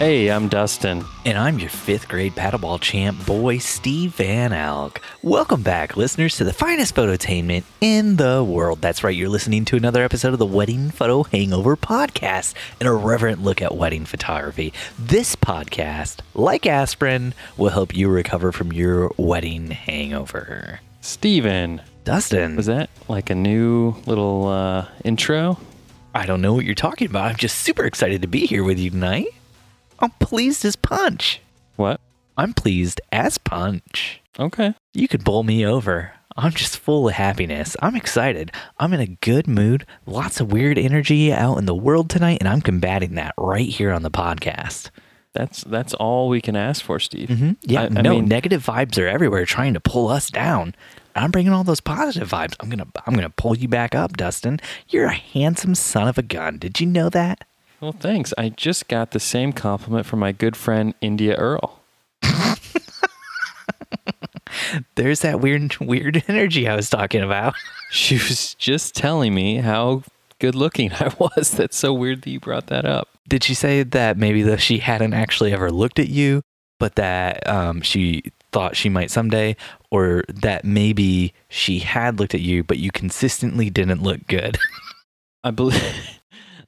Hey, I'm Dustin. And I'm your fifth grade paddleball champ boy, Steve Van Alk. Welcome back, listeners, to the finest phototainment in the world. That's right, you're listening to another episode of the Wedding Photo Hangover podcast, an irreverent look at wedding photography. This podcast, like aspirin, will help you recover from your wedding hangover. Steven. Dustin. Was that like a new little uh, intro? I don't know what you're talking about. I'm just super excited to be here with you tonight. I'm pleased as punch. What? I'm pleased as punch. Okay. You could bowl me over. I'm just full of happiness. I'm excited. I'm in a good mood. Lots of weird energy out in the world tonight, and I'm combating that right here on the podcast. That's that's all we can ask for, Steve. Mm-hmm. Yeah, I, I no mean, negative vibes are everywhere, trying to pull us down. I'm bringing all those positive vibes. I'm gonna I'm gonna pull you back up, Dustin. You're a handsome son of a gun. Did you know that? Well, thanks. I just got the same compliment from my good friend India Earl. There's that weird weird energy I was talking about. She was just telling me how good looking I was. That's so weird that you brought that up. Did she say that maybe that she hadn't actually ever looked at you, but that um, she thought she might someday, or that maybe she had looked at you, but you consistently didn't look good? I believe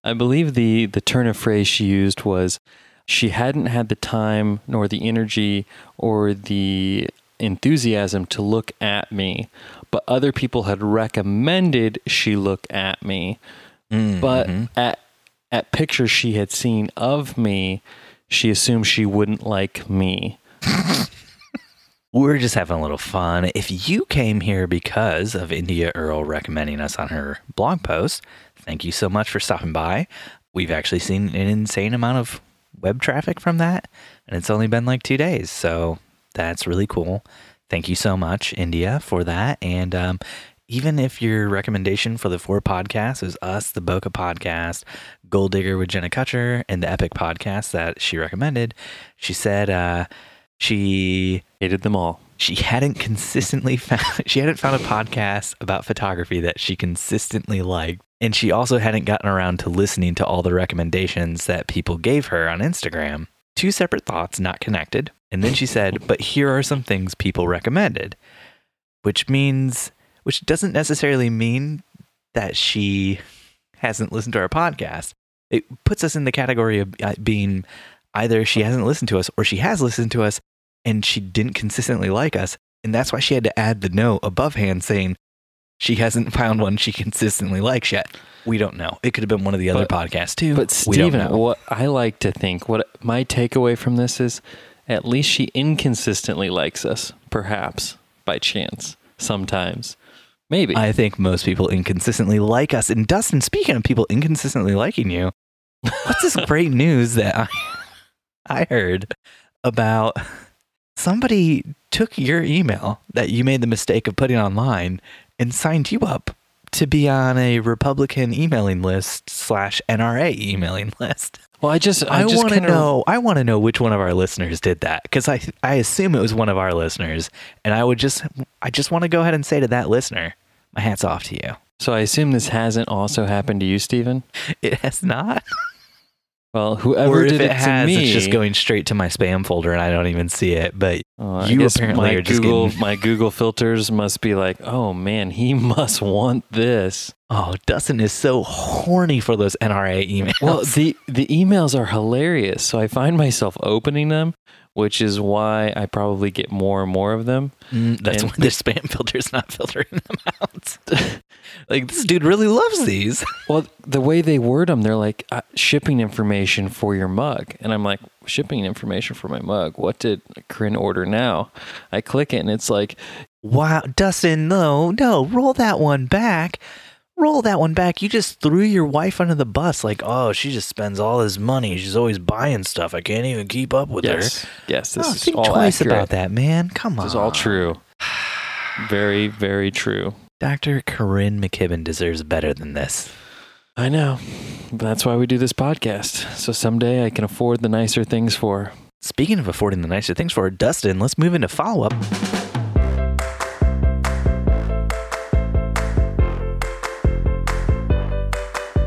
I believe the the turn of phrase she used was she hadn't had the time nor the energy or the enthusiasm to look at me, but other people had recommended she look at me. Mm, but mm-hmm. at at pictures she had seen of me, she assumed she wouldn't like me. We're just having a little fun. If you came here because of India Earl recommending us on her blog post, thank you so much for stopping by. We've actually seen an insane amount of web traffic from that, and it's only been like two days. So that's really cool. Thank you so much, India, for that. And um, even if your recommendation for the four podcasts is us, the Boca podcast, Goal Digger with Jenna Kutcher, and the Epic podcast that she recommended, she said uh, she Hated them all. she hadn't consistently found she hadn't found a podcast about photography that she consistently liked and she also hadn't gotten around to listening to all the recommendations that people gave her on Instagram. Two separate thoughts not connected. And then she said but here are some things people recommended which means which doesn't necessarily mean that she hasn't listened to our podcast. It puts us in the category of uh, being either she hasn't listened to us or she has listened to us and she didn't consistently like us. And that's why she had to add the note above hand saying she hasn't found one she consistently likes yet. We don't know. It could have been one of the other But- podcasts too. But we don't Steven, what I like to think, what my takeaway from this is, at least she inconsistently likes us, perhaps by chance, sometimes, maybe. I think most people inconsistently like us. And Dustin, speaking of people inconsistently liking you, what's this great news that I, I heard about somebody took your email that you made the mistake of putting online and signed you up to be on a Republican emailing list slash NRA emailing list. well, I just, I, I, just want to kinda- know. I want to know which one of our listeners did that because I I assume it was one of our listeners, and I would just I just want to go ahead and say to that listener, my hats off to you. So I assume this hasn't also happened to you, Stephen. It has not, Well, whoever or if did it, it, has, to me, it's just going straight to my spam folder, and I don't even see it. But oh, I you apparently my are just Google, getting- my Google filters must be like, oh man, he must want this. oh, Dustin is so horny for those NRA emails. Well, the the emails are hilarious, so I find myself opening them, which is why I probably get more and more of them. Mm, that's and- why the spam filter's not filtering them out. like this dude really loves these. Well, the way they word them, they're like uh, shipping information for your mug, and I'm like shipping information for my mug. What did Corinne order now? I click it, and it's like Wow, Dustin, no, no, roll that one back. Roll that one back. You just threw your wife under the bus. Like, oh, she just spends all this money. She's always buying stuff. I can't even keep up with yes, her. yes, this Oh, is think all twice accurate. about that, man. Come on. This is all true. Very, very true. Dr. Corinne McKibben deserves better than this. I know. But that's why we do this podcast. So someday I can afford the nicer things for. her. Speaking of affording the nicer things for her, Dustin, let's move into follow up.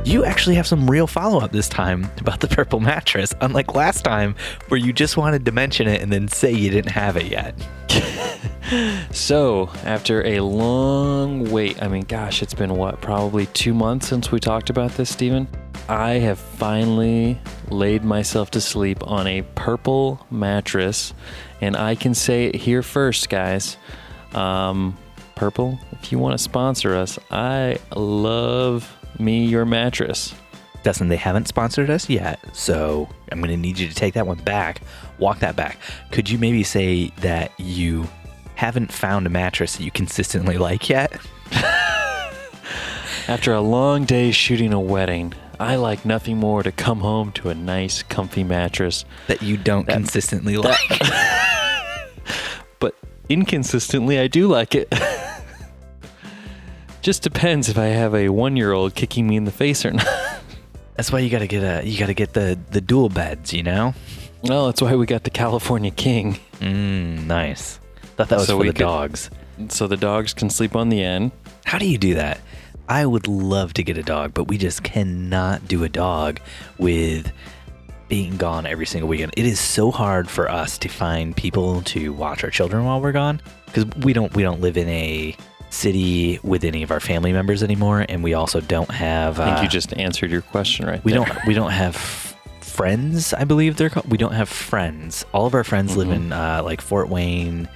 You actually have some real follow up this time about the purple mattress, unlike last time where you just wanted to mention it and then say you didn't have it yet. So, after a long wait, I mean, gosh, it's been what, probably two months since we talked about this, Steven? I have finally laid myself to sleep on a purple mattress, and I can say it here first, guys. Um, purple, if you want to sponsor us, I love me your mattress. Dustin, they haven't sponsored us yet, so I'm going to need you to take that one back, walk that back. Could you maybe say that you haven't found a mattress that you consistently like yet? After a long day shooting a wedding, I like nothing more to come home to a nice, comfy mattress. That you don't That- consistently like? But inconsistently, I do like it. Just depends if I have a one year old kicking me in the face or not. That's why you got to get a you got to get the the dual beds, you know? Well, that's why we got the California King. Mm, nice. Thought that was So for the could- dogs. So the dogs can sleep on the end. How do you do that? I would love to get a dog, but we just cannot do a dog with being gone every single weekend. It is so hard for us to find people to watch our children while we're gone because we don't we don't live in a city with any of our family members anymore, and we also don't have. I think uh, you just answered your question right we there. don't we don't have friends. I believe they're called. We don't have friends. All of our friends live Mhm. in uh, like Fort Wayne,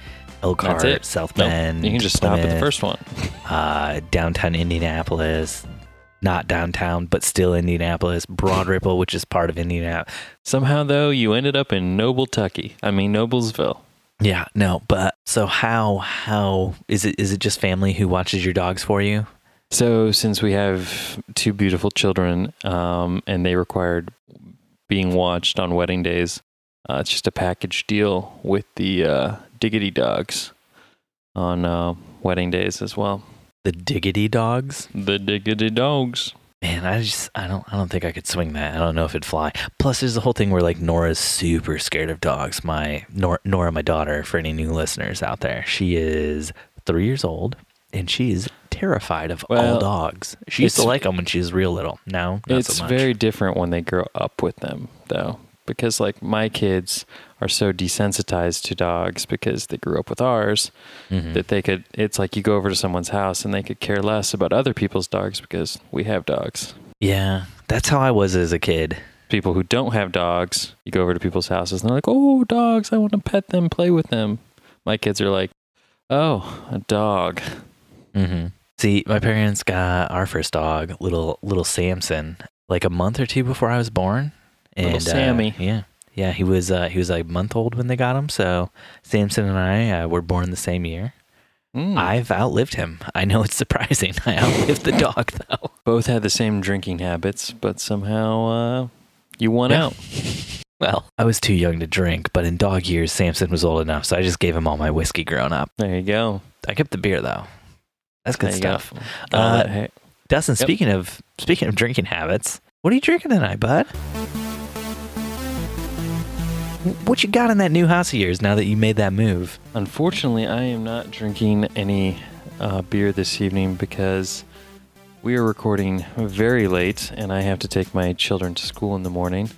Elkhart. South Nope, Bend. you can just stop at the first one. uh, downtown Indianapolis, not downtown, but still Indianapolis, Broad Ripple, which is part of Indianapolis. Somehow, though, you ended up in Noble, Tucky. I mean, Noblesville. Yeah, no, but so how how is it is it just family who watches your dogs for you? So, since we have two beautiful children um, and they required being watched on wedding days, uh, it's just a package deal with the uh, Diggity Dogs on uh, wedding days as well. The diggity dogs? The Diggity Dogs. Man, I just I don't I don't think I could swing that. I don't know if it'd fly. Plus there's the whole thing where like Nora's super scared of dogs. My Nor- Nora, my daughter, for any new listeners out there, she is three years old and she is terrified of all dogs. She used to like them when she was real little. No, not it's so much. very different when they grow up with them, though, because like my kids are so desensitized to dogs because they grew up with ours Mhm. that they could. It's like you go over to someone's house and they could care less about other people's dogs because we have dogs. Yeah, that's how I was as a kid. People who don't have dogs, you go over to people's houses and they're like, "Oh, dogs! I want to pet them, play with them." My kids are like, "Oh, a dog." Mm-hmm. See, my parents got our first dog, little little Samson, like a month or two before I was born. Little uh, Sammy. yeah, yeah, he was uh, he was like a month old when they got him. So Samson and I uh, were born the same year. Mm. I've outlived him. I know it's surprising. I outlived the dog though. Both had the same drinking habits, but somehow uh, you won Yeah. out. Well, I was too young to drink, but in dog years, Samson was old enough, so I just gave him all my whiskey growing up. There you go. I kept the beer though. That's good There go. stuff. Oh, Uh, that ha- Dustin, Yep. speaking of speaking of drinking habits, what are you drinking tonight, bud? What you got in that new house of yours now that you made that move? Unfortunately, I am not drinking any uh, beer this evening because we are recording very late and I have to take my children to school in the morning.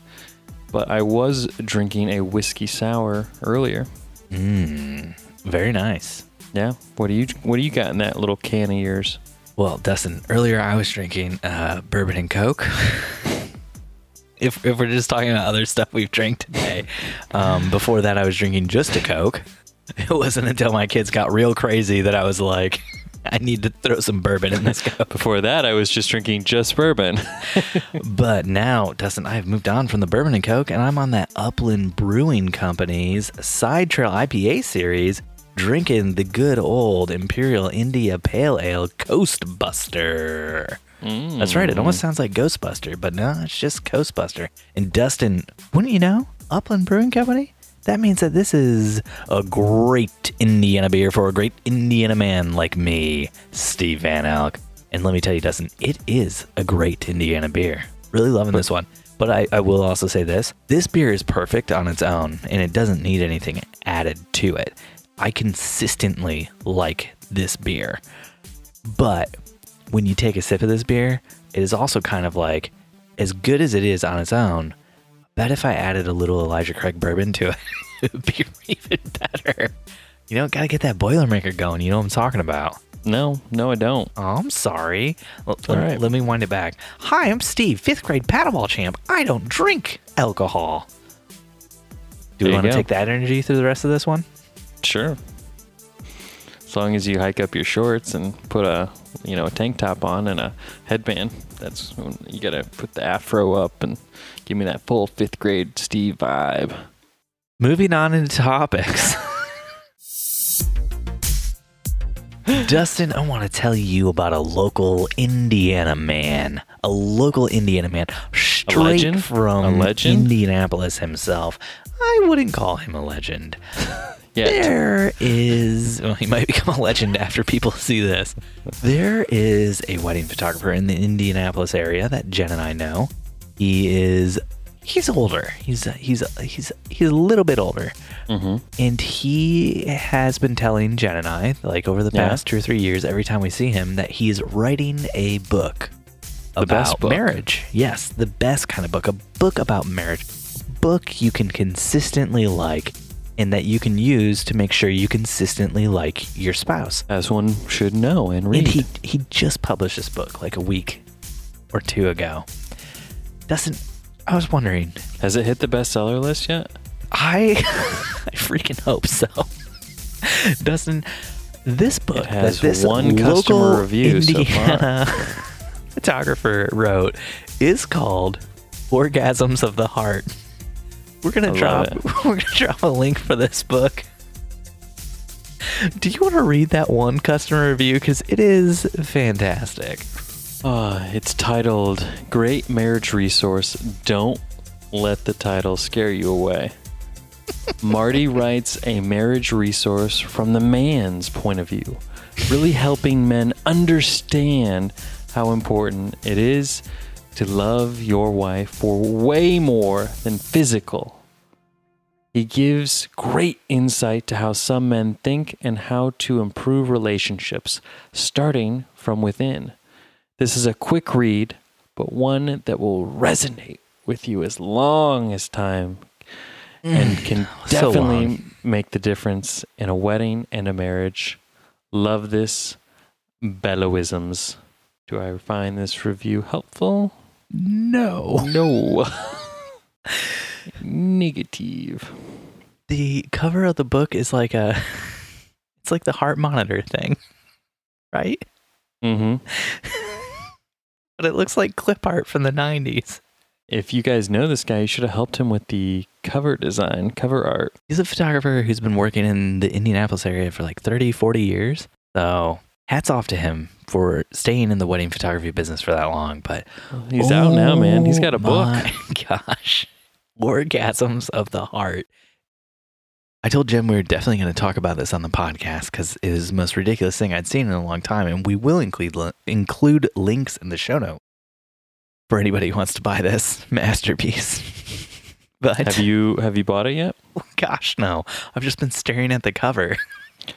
But I was drinking a whiskey sour earlier. Mmm, very nice. Yeah. What do you What do you got in that little can of yours? Well, Dustin, earlier I was drinking uh, bourbon and Coke. if, if we're just talking about other stuff we've drank today, um, before that I was drinking just a Coke. It wasn't until my kids got real crazy that I was like, I need to throw some bourbon in this Coke. Before that, I was just drinking just bourbon. But now, Dustin, I've moved on from the bourbon and Coke, and I'm on that Upland Brewing Company's Side Trail IPA series, drinking the good old Imperial India Pale Ale Coastbuster. That's right. It almost mm. sounds like Ghostbuster, but no, it's just Ghostbuster. And Dustin, wouldn't you know, Upland Brewing Company? That means that this is a great Indiana beer for a great Indiana man like me, Steve Van Alk. And let me tell you, Dustin, it is a great Indiana beer. Really loving this one. But I, I will also say this this beer is perfect on its own, and it doesn't need anything added to it. I consistently like this beer. But when you take a sip of this beer, it is also kind of like as good as it is on its own. I bet if I added a little Elijah Craig bourbon to it, it would be even better. You know, gotta get that Boilermaker going. You know what I'm talking about. No, no, I don't. Oh, I'm sorry. L- all let, right. let me wind it back. Hi, I'm Steve, fifth grade paddleball champ. I don't drink alcohol. Do we want to take that energy through the rest of this one? Sure. As long as you hike up your shorts and put a, you know, a tank top on and a headband. That's when you gotta put the afro up and give me that full fifth grade Steve vibe. Moving on into topics. Dustin, I want to tell you about a local Indiana man. A local Indiana man. Straight from? Indianapolis himself. I wouldn't call him a legend. Yeah. There is, well, he might become a legend after people see this. There is a wedding photographer in the Indianapolis area that Jen and I know. He is, he's older. He's he's he's he's a little bit older, Mm-hmm. and he has been telling Jen and I, like over the Yeah. past two or three years, every time we see him, that he's writing a book The about best book. marriage. Yes, the best kind of book, a book about marriage, book you can consistently like, and that you can use to make sure you consistently like your spouse. As one should know and read. And he he just published this book like a week or two ago. Dustin, I was wondering, Has it hit the bestseller list yet? I I freaking hope so. Dustin, this book It has that this one customer review so far. Indiana photographer wrote is called Orgasms of the Heart. We're gonna I drop we're gonna drop a link for this book. Do you want to read that one customer review? Because it is fantastic. Uh, it's titled Great Marriage Resource. Don't let the title scare you away. Marty writes a marriage resource from the man's point of view, really helping men understand how important it is to love your wife for way more than physical. He gives great insight to how some men think and how to improve relationships, starting from within. This is a quick read, but one that will resonate with you as long as time mm. and can so definitely long. make the difference in a wedding and a marriage. Love this Bellowisms. Do I find this review helpful? No. No. Negative. The cover of the book is like a it's like the heart monitor thing. Right? Mm-hmm. But it looks like clip art from the 90s. If you guys know this guy, you should have helped him with the cover design, cover art. He's a photographer who's been working in the Indianapolis area for like 30, 40 years. So hats off to him for staying in the wedding photography business for that long. But He's out now, man. He's got a Oh book. my Gosh. Orgasms of the heart. I told Jim we were definitely going to talk about this on the podcast because it is the most ridiculous thing I'd seen in a long time. And we will include, li- include links in the show note for anybody who wants to buy this masterpiece. but Have you have you bought it yet? gosh, no. I've just been staring at the cover.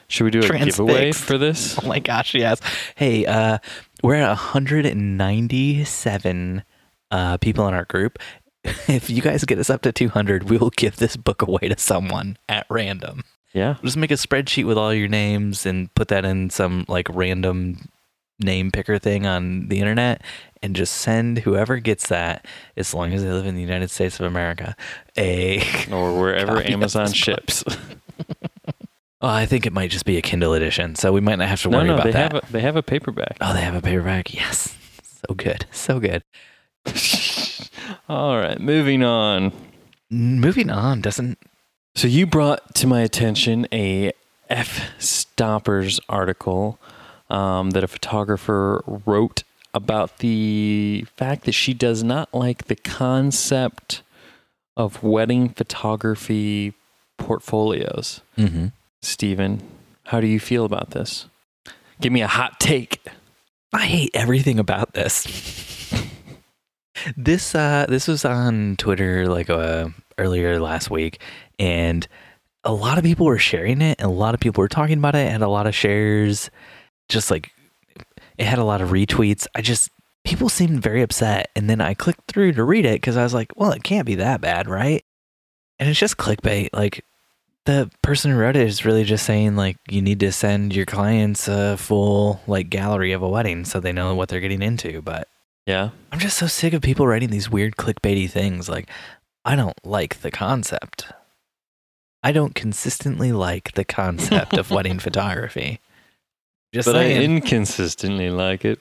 Should we do a giveaway for this? Oh my gosh, yes. Hey, uh, we're at 197 uh, people in our group. If you guys get us up to 200, we will give this book away to someone at random. Yeah. Just make a spreadsheet with all your names and put that in some like random name picker thing on the internet and just send whoever gets that, as long as they live in the United States of America, a. Or wherever Amazon ships. Oh, I think it might just be a Kindle edition, so we might not have to worry no, no, about they that. have a, they have a paperback. oh, they have a paperback. Yes, so good, so good. All right, moving on. Moving on, doesn't So you brought to my attention a F Stoppers article um, that a photographer wrote about the fact that she does not like the concept of wedding photography portfolios. mm-hmm. Stephen, how do you feel about this? Give me a hot take. I hate everything about this. this uh this was on Twitter like uh earlier last week and a lot of people were sharing it and a lot of people were talking about it and a lot of shares just like it had a lot of retweets. I just people seemed very upset. And then I clicked through to read it because I was like, well, it can't be that bad, right? And it's just clickbait. Like the person who wrote it is really just saying like you need to send your clients a full like gallery of a wedding so they know what they're getting into. But Yeah. I'm just so sick of people writing these weird clickbaity things. Like I don't like the concept. I don't consistently like the concept of wedding photography. Just But saying. I inconsistently like it.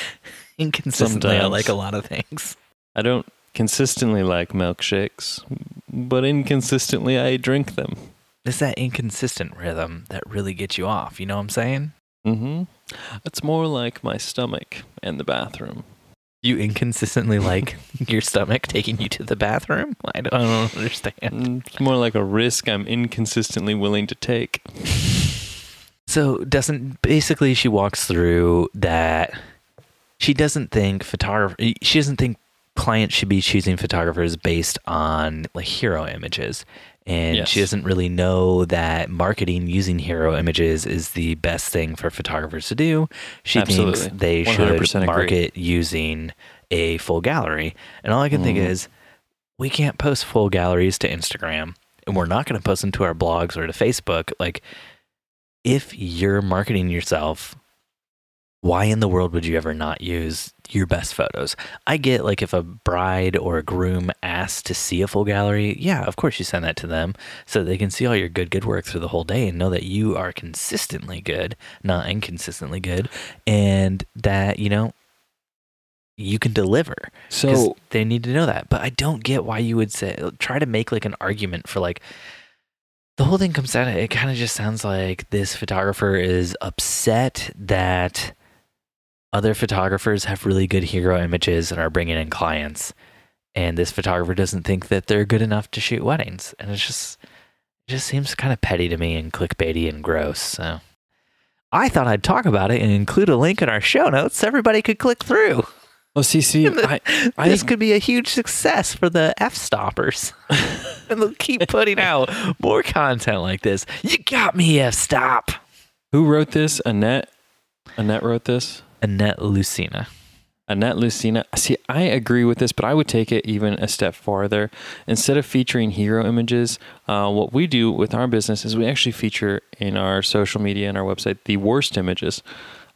inconsistently, I like a lot of things. I don't consistently like milkshakes, but inconsistently I drink them. It's that inconsistent rhythm that really gets you off. You know what I'm saying? Mm-hmm. It's more like my stomach and the bathroom. You inconsistently like your stomach taking you to the bathroom? I don't, I don't understand. Mm, It's more like a risk I'm inconsistently willing to take. So, doesn't basically she walks through that she doesn't think photographer she doesn't think clients should be choosing photographers based on like hero images. And Yes. she doesn't really know that marketing using hero images is the best thing for photographers to do. She Absolutely. thinks they 100% should agree. market using a full gallery. And all I can think Mhm. is we can't post full galleries to Instagram and we're not going to post them to our blogs or to Facebook. Like, if you're marketing yourself, why in the world would you ever not use your best photos? I get like if a bride or a groom asks to see a full gallery, yeah, of course you send that to them so they can see all your good, good work through the whole day and know that you are consistently good, not inconsistently good, and that, you know, you can deliver. So they need to know that. But I don't get why you would say try to make like an argument for like the whole thing comes down it kind of just sounds like this photographer is upset that other photographers have really good hero images and are bringing in clients and this photographer doesn't think that they're good enough to shoot weddings and it's just it just seems kind of petty to me and clickbaity and gross so I thought I'd talk about it and include a link in our show notes so everybody could click through. Oh, see, see, I, I this could be a huge success for the Fstoppers. and they'll keep putting out more content like this. You got me, F stop. who wrote this? Annette. Annette wrote this. Annette Lucina. Annette Lucina. See, I agree with this, but I would take it even a step farther. Instead of featuring hero images, uh, what we do with our business is we actually feature in our social media and our website the worst images.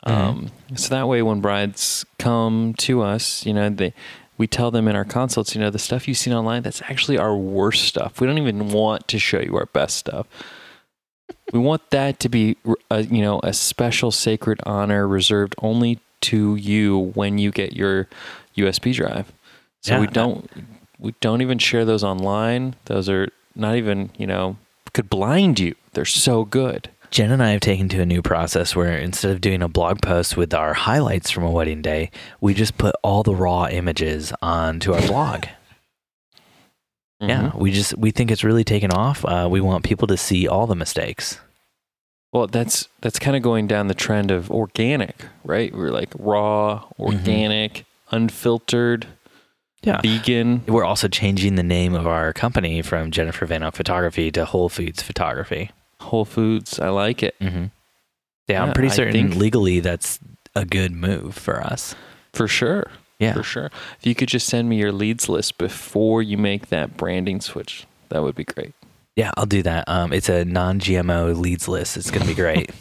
Um, so that way, when brides come to us, you know, they we tell them in our consults, you know, the stuff you've seen online, that's actually our worst stuff. We don't even want to show you our best stuff. We want that to be, a, you know, a special sacred honor reserved only to you when you get your USB drive. So Yeah, we don't we don't even share those online. Those are not even, you know, could blind you. They're so good. Jen and I have taken to a new process where instead of doing a blog post with our highlights from a wedding day, we just put all the raw images onto our blog. Yeah, Mhm. we just we think it's really taken off. Uh, we want people to see all the mistakes. Well, that's that's kind of going down the trend of organic, right? We're like raw, organic, unfiltered, Yeah. vegan. We're also changing the name of our company from Jennifer Van Oak Photography to Whole Foods Photography. Whole Foods. I like it Mm-hmm. Yeah, I'm pretty certain legally that's a good move for us. for sure. Yeah. For sure. If you could just send me your leads list before you make that branding switch, that would be great. Yeah, I'll do that. Um, it's a non-GMO leads list. It's going to be great.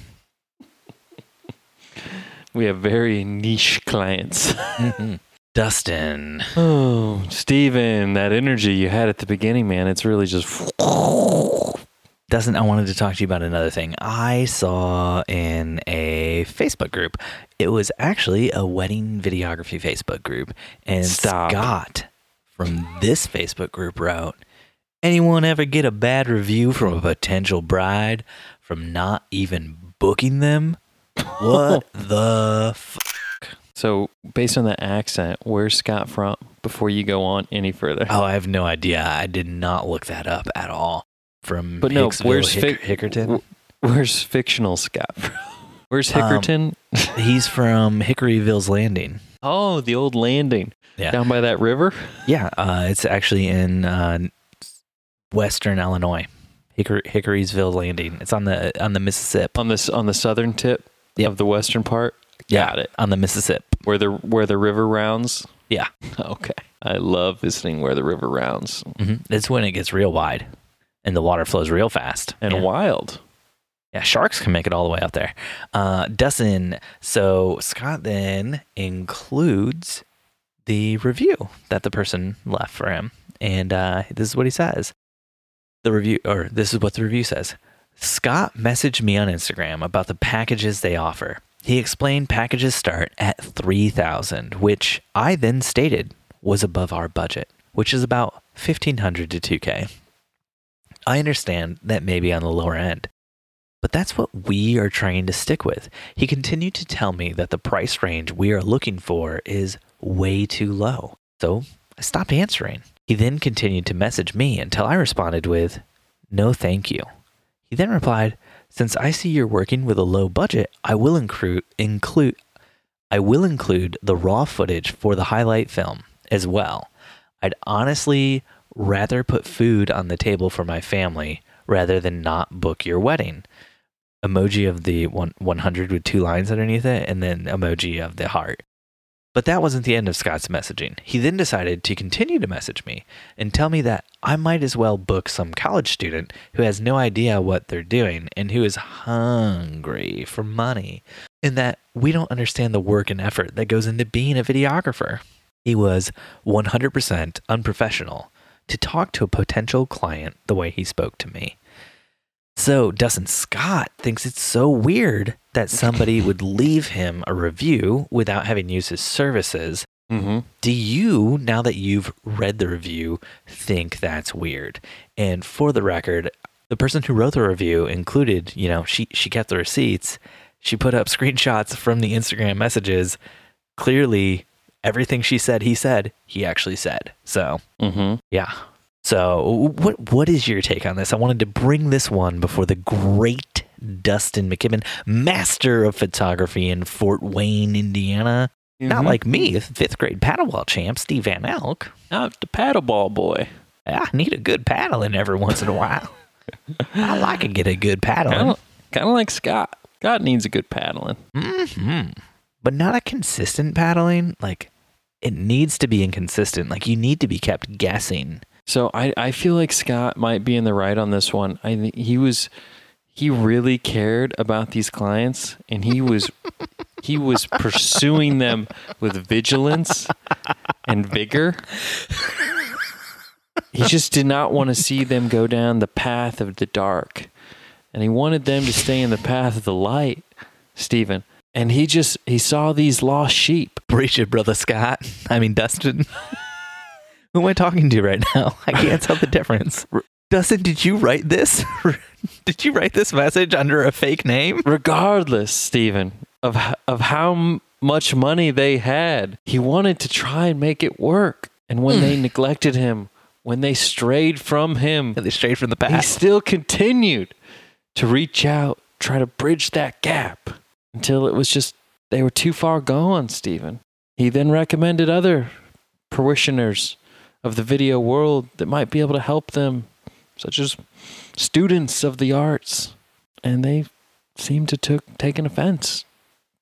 We have very niche clients. Mhm. Dustin, oh, Steven, that energy you had at the beginning, man, it's really just Dustin, I wanted to talk to you about another thing. I saw in a Facebook group. It was actually a wedding videography Facebook group, and Stop. Scott from this Facebook group wrote, "Anyone ever get a bad review from a potential bride from not even booking them? What the?" F-? So, based on that accent, where's Scott from before you go on any further? Oh, I have no idea. I did not look that up at all. From But no, where's Hick- Fic- Hickerton? Where's fictional Scott from? Where's Um, Hickerton? He's from Hickoryville's Landing. oh, the old landing Yeah. down by that river. Yeah, uh, it's actually in uh, western Illinois, Hickor- Hickoryville Landing. It's on the on the Mississippi. on this on the southern tip Yep. of the western part. Yeah. Got it. On the Mississippi. Where the where the river rounds. Yeah. Okay. I love visiting where the river rounds hmm It's when it gets real wide and the water flows real fast. and yeah. wild. Yeah, sharks can make it all the way out there. Uh, so Scott then includes the review that the person left for him. And uh, this is what he says. The review, or this is what the review says Scott messaged me on Instagram about the packages they offer. He explained packages start at 3000 which I then stated was above our budget, which is about 1500 to 2K. I understand that may be on the lower end, but that's what we are trying to stick with. He continued to tell me that the price range we are looking for is way too low. So I stopped answering. He then continued to message me until I responded with, No, thank you. He then replied, Since I see you're working with a low budget, I will include, include I will include the raw footage for the highlight film as well. I'd honestly rather put food on the table for my family rather than not book your wedding. Emoji of the one, 100 with two lines underneath it, and then emoji of the heart. But that wasn't the end of Scott's messaging. He then decided to continue to message me and tell me that I might as well book some college student who has no idea what they're doing and who is hungry for money, and that we don't understand the work and effort that goes into being a videographer. He was 100% unprofessional to talk to a potential client the way he spoke to me. So, Dustin Scott thinks it's so weird that somebody would leave him a review without having used his services. Mm-hmm. Do you, now that you've read the review, think that's weird? And for the record, the person who wrote the review included, you know, she, she kept the receipts. She put up screenshots from the Instagram messages. Clearly, everything she said, he said, he actually said. So, Mm-hmm. yeah. So, what what is your take on this? I wanted to bring this one before the great Dustin McKibben, master of photography in Fort Wayne, Indiana. Not like me, fifth grade paddleball champ Steve Van Elk. not the paddleball boy. I need a good paddling every once in a while. I like to get a good paddling, Kind of, like Scott. Scott needs a good paddling. hmm but not a consistent paddling. Like it needs to be inconsistent. Like you need to be kept guessing. So I, I feel like Scott might be in the right on this one. I he was he really cared about these clients and he was he was pursuing them with vigilance and vigor. He just did not want to see them go down the path of the dark. And he wanted them to stay in the path of the light, Stephen. And he just he saw these lost sheep. Brace your brother Scott. I mean Dustin. Who am I talking to right now? I can't tell the difference. Dustin, did you write this? did you write this message under a fake name? regardless, Stephen, of of how m- much money they had, he wanted to try and make it work. And when they hmm. neglected him, when they strayed from him, They strayed from the path. he past. still continued to reach out, try to bridge that gap until it was just they were too far gone, Stephen. He then recommended other parishioners of the video world that might be able to help them, such as students of the arts. And they seem to took taken offense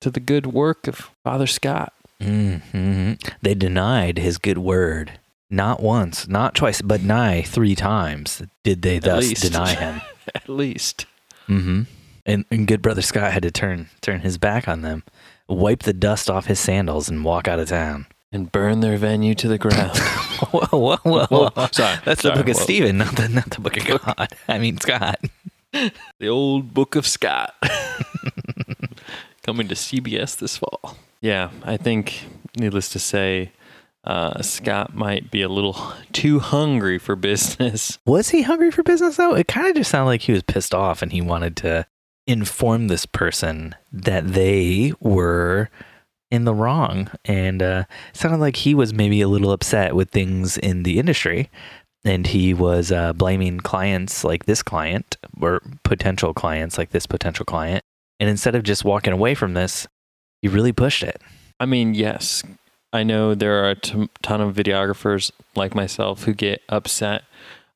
to the good work of Father Scott. hmm They denied his good word. Not once, not twice, but nigh three times did they thus least. deny him. At least. hmm And, and good brother Scott had to turn turn his back on them, wipe the dust off his sandals, and walk out of town. And burn their venue to the ground. whoa, whoa, whoa, Whoa, sorry, That's sorry, the book of whoa. Stephen, not the not the book of God. I mean Scott. the old book of Scott. Coming to CBS this fall. Yeah, I think, needless to say, uh, Scott might be a little too hungry for business. Was he hungry for business though? It kind of just sounded like he was pissed off and he wanted to inform this person that they were in the wrong. And uh, sounded like he was maybe a little upset with things in the industry. And he was uh, blaming clients like this client or potential clients like this potential client. And instead of just walking away from this, he really pushed it. I mean, yes, I know there are a t- ton of videographers like myself who get upset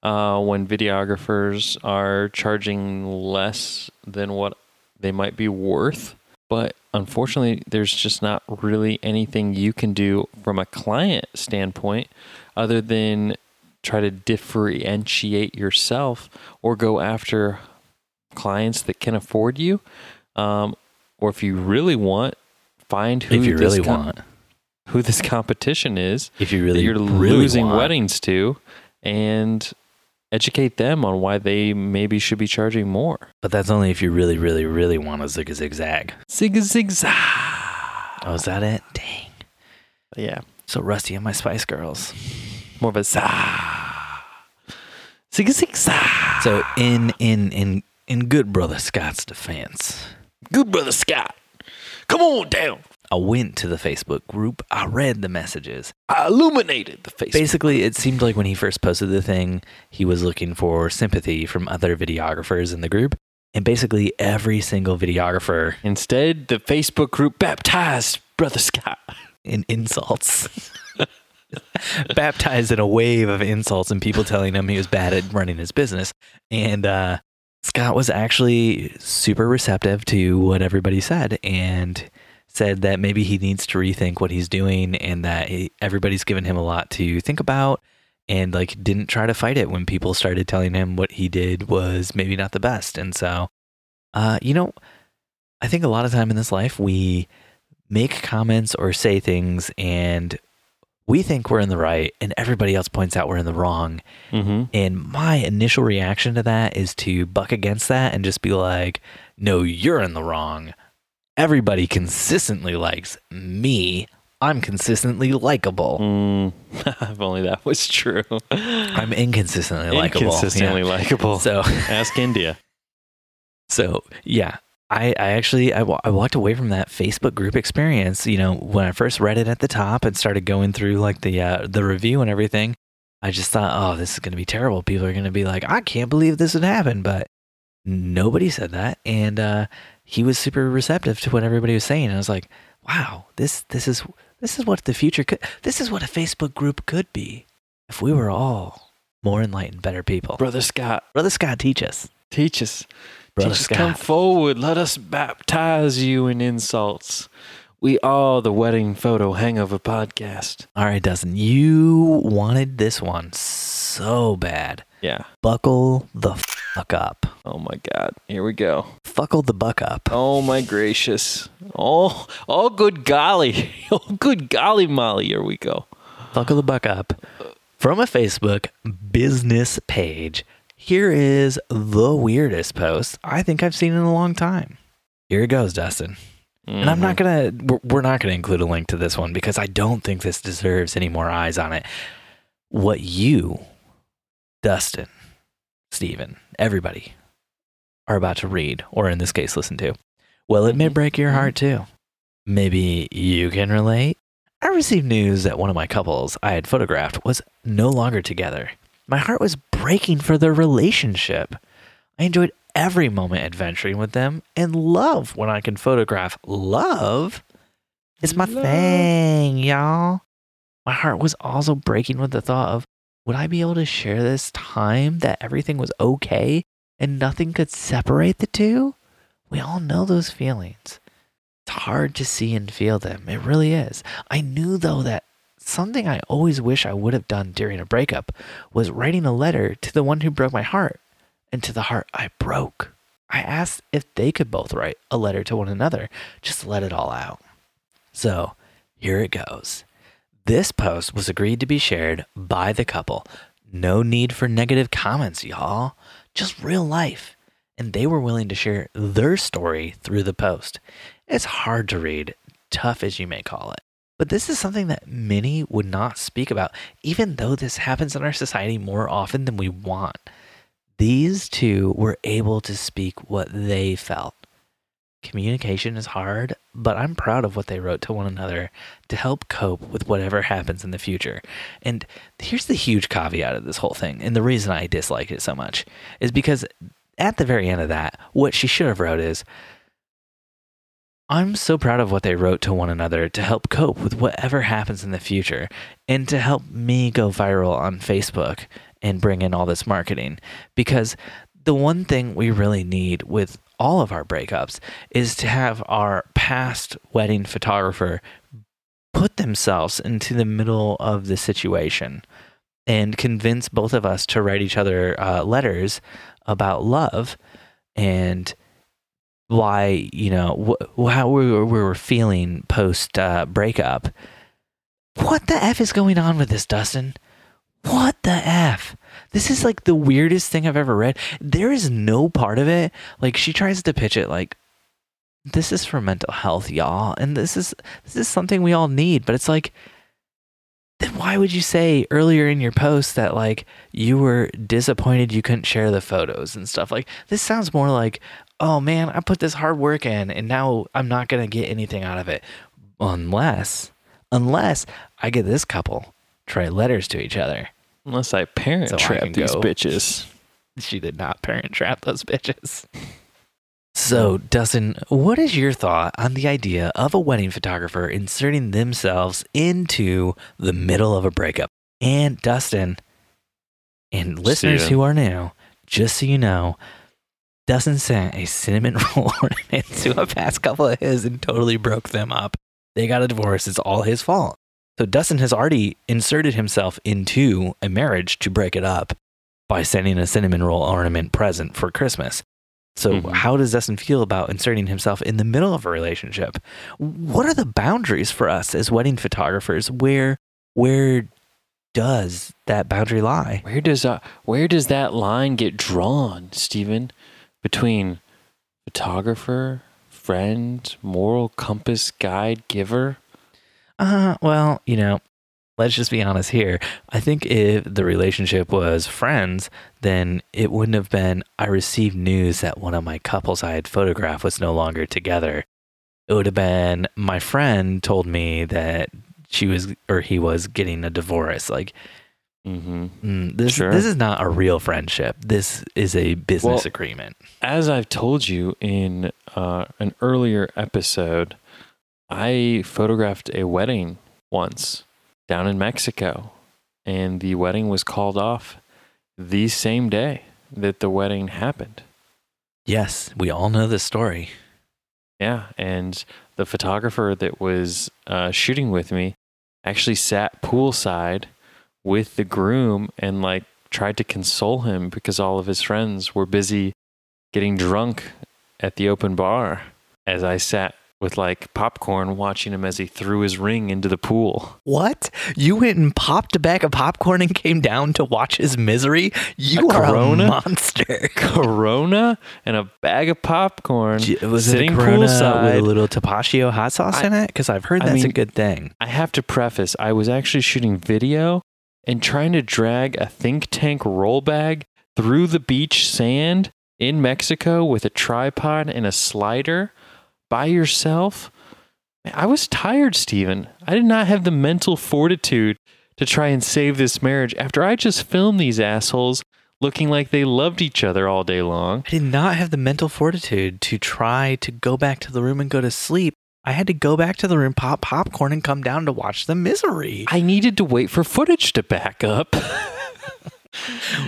uh, when videographers are charging less than what they might be worth. But unfortunately, there's just not really anything you can do from a client standpoint other than try to differentiate yourself or go after clients that can afford you. Um, or if you really want, find who if you really com- want, who this competition is if you really, you're really losing want. weddings to and educate them on why they maybe should be charging more. But that's only if you really, really, really want a zig a zigzag. Zig zig zag. Oh, is that it? Dang. Yeah. So rusty on my Spice Girls. More of a zah. Zig zig zag. So in in in in good brother Scott's defense, Good brother Scott. Come on down. I went to the Facebook group. I read the messages. I illuminated the Facebook. Basically, it seemed like when he first posted the thing, he was looking for sympathy from other videographers in the group. And basically, every single videographer Instead, the Facebook group baptized Brother Scott. in insults. Baptized in a wave of insults and people telling him he was bad at running his business. And uh, Scott was actually super receptive to what everybody said and said that maybe he needs to rethink what he's doing and that he, everybody's given him a lot to think about and like didn't try to fight it when people started telling him what he did was maybe not the best. And so, uh, you know, I think a lot of time in this life we make comments or say things and we think we're in the right and everybody else points out we're in the wrong. Mm-hmm. And my initial reaction to that is to buck against that and just be like, no, you're in the wrong. Everybody consistently likes me. I'm consistently likable. Mm, if only that was true. I'm inconsistently likable. Inconsistently Yeah. likable. So, Ask India. so yeah, I, I actually I, I walked away from that Facebook group experience. You know, when I first read it at the top and started going through like the uh, the review and everything, I just thought, oh, this is going to be terrible. People are going to be like, I can't believe this would happen, but nobody said that, and uh, he was super receptive to what everybody was saying. And I was like, wow, this this is this is what the future could. This is what a Facebook group could be if we were all more enlightened, better people. Brother Scott, Brother Scott, teach us. teach us. Brother Teach us, come forward. Let us baptize you in insults. We are the Wedding Photo Hangover Podcast. All right, Dustin, you wanted this one so bad. Yeah. Buckle the fuck up. Oh my God. Here we go. Fuckle the buck up. Oh my gracious. Oh, oh, good golly. Oh, good golly, Molly. Here we go. Buckle the buck up. From a Facebook business page, here is the weirdest post I think I've seen in a long time. Here it goes, Dustin. And I'm not mm-hmm. gonna. We're, we're not gonna include a link to this one because I don't think this deserves any more eyes on it. What you, Dustin, Steven, everybody, are about to read, or in this case, listen to. Well, it may mm-hmm. break your heart mm-hmm. too. Maybe you can relate. I received news that one of my couples I had photographed was no longer together. My heart was breaking for their relationship. I enjoyed every moment adventuring with them and love when I can photograph love. It's my Love. thing, y'all. My heart was also breaking with the thought of would I be able to share this time that everything was okay and nothing could separate the two? We all know those feelings. It's hard to see and feel them. It really is. I knew though that something I always wish I would have done during a breakup was writing a letter to the one who broke my heart and to the heart I broke. I asked if they could both write a letter to one another, just let it all out. So here it goes. This post was agreed to be shared by the couple. No need for negative comments, y'all. Just real life. And they were willing to share their story through the post. It's hard to read, tough as you may call it. But this is something that many would not speak about, even though this happens in our society more often than we want. These two were able to speak what they felt. Communication is hard, but I'm proud of what they wrote to one another to help cope with whatever happens in the future. And here's the huge caveat of this whole thing, and the reason I disliked it so much is because at the very end of that, what she should have wrote is I'm so proud of what they wrote to one another to help cope with whatever happens in the future and to help me go viral on Facebook and bring in all this marketing. Because the one thing we really need with all of our breakups is to have our past wedding photographer put themselves into the middle of the situation and convince both of us to write each other uh, letters about love and why you know wh- how we were, we were feeling post uh, breakup. What the f is going on with this, Dustin? What the f? This is like the weirdest thing I've ever read. There is no part of it like she tries to pitch it like this is for mental health, y'all, and this is this is something we all need. But it's like, then why would you say earlier in your post that like you were disappointed you couldn't share the photos and stuff? Like this sounds more like, oh man, I put this hard work in, and now I'm not gonna get anything out of it, unless unless I get this couple to write letters to each other. Unless I parent So trap can these go. bitches. She did not parent trap those bitches. So, Dustin, what is your thought on the idea of a wedding photographer inserting themselves into the middle of a breakup? And Dustin, and listeners who are new, just so you know, Dustin sent a cinnamon roll ornament to a past couple of his and totally broke them up. They got a divorce. It's all his fault. So Dustin has already inserted himself into a marriage to break it up by sending a cinnamon roll ornament present for Christmas. So Mhm. how does Dustin feel about inserting himself in the middle of a relationship? What are the boundaries for us as wedding photographers? Where where does that boundary lie? Where does uh, where does that line get drawn, Stephen? Between photographer, friend, moral compass guide giver? Uh, well, you know, let's just be honest here. I think if the relationship was friends, then it wouldn't have been, I received news that one of my couples I had photographed was no longer together. It would have been, my friend told me that she was or he was getting a divorce. Like, Mm-hmm. mm, this, Sure. this is not a real friendship. This is a business Well- agreement. As I've told you in uh, an earlier episode, I photographed a wedding once down in Mexico, and the wedding was called off the same day that the wedding happened. Yes, we all know this story. Yeah, and the photographer that was uh, shooting with me actually sat poolside with the groom and like tried to console him because all of his friends were busy getting drunk at the open bar as I sat with like popcorn watching him as he threw his ring into the pool. What? You went and popped a bag of popcorn and came down to watch his misery? You A are Corona? a monster. Corona and a bag of popcorn J- Was it a sitting Corona with a little tapatio hot sauce I- in it? Because I've heard I that's a good thing. I have to preface, I was actually shooting video and trying to drag a think tank roll bag through the beach sand in Mexico with a tripod and a slider by yourself. I was tired, Stephen. I did not have the mental fortitude to try and save this marriage after I just filmed these assholes looking like they loved each other all day long. I did not have the mental fortitude to try to go back to the room and go to sleep. I had to go back to the room, pop popcorn, and come down to watch the misery. I needed to wait for footage to back up.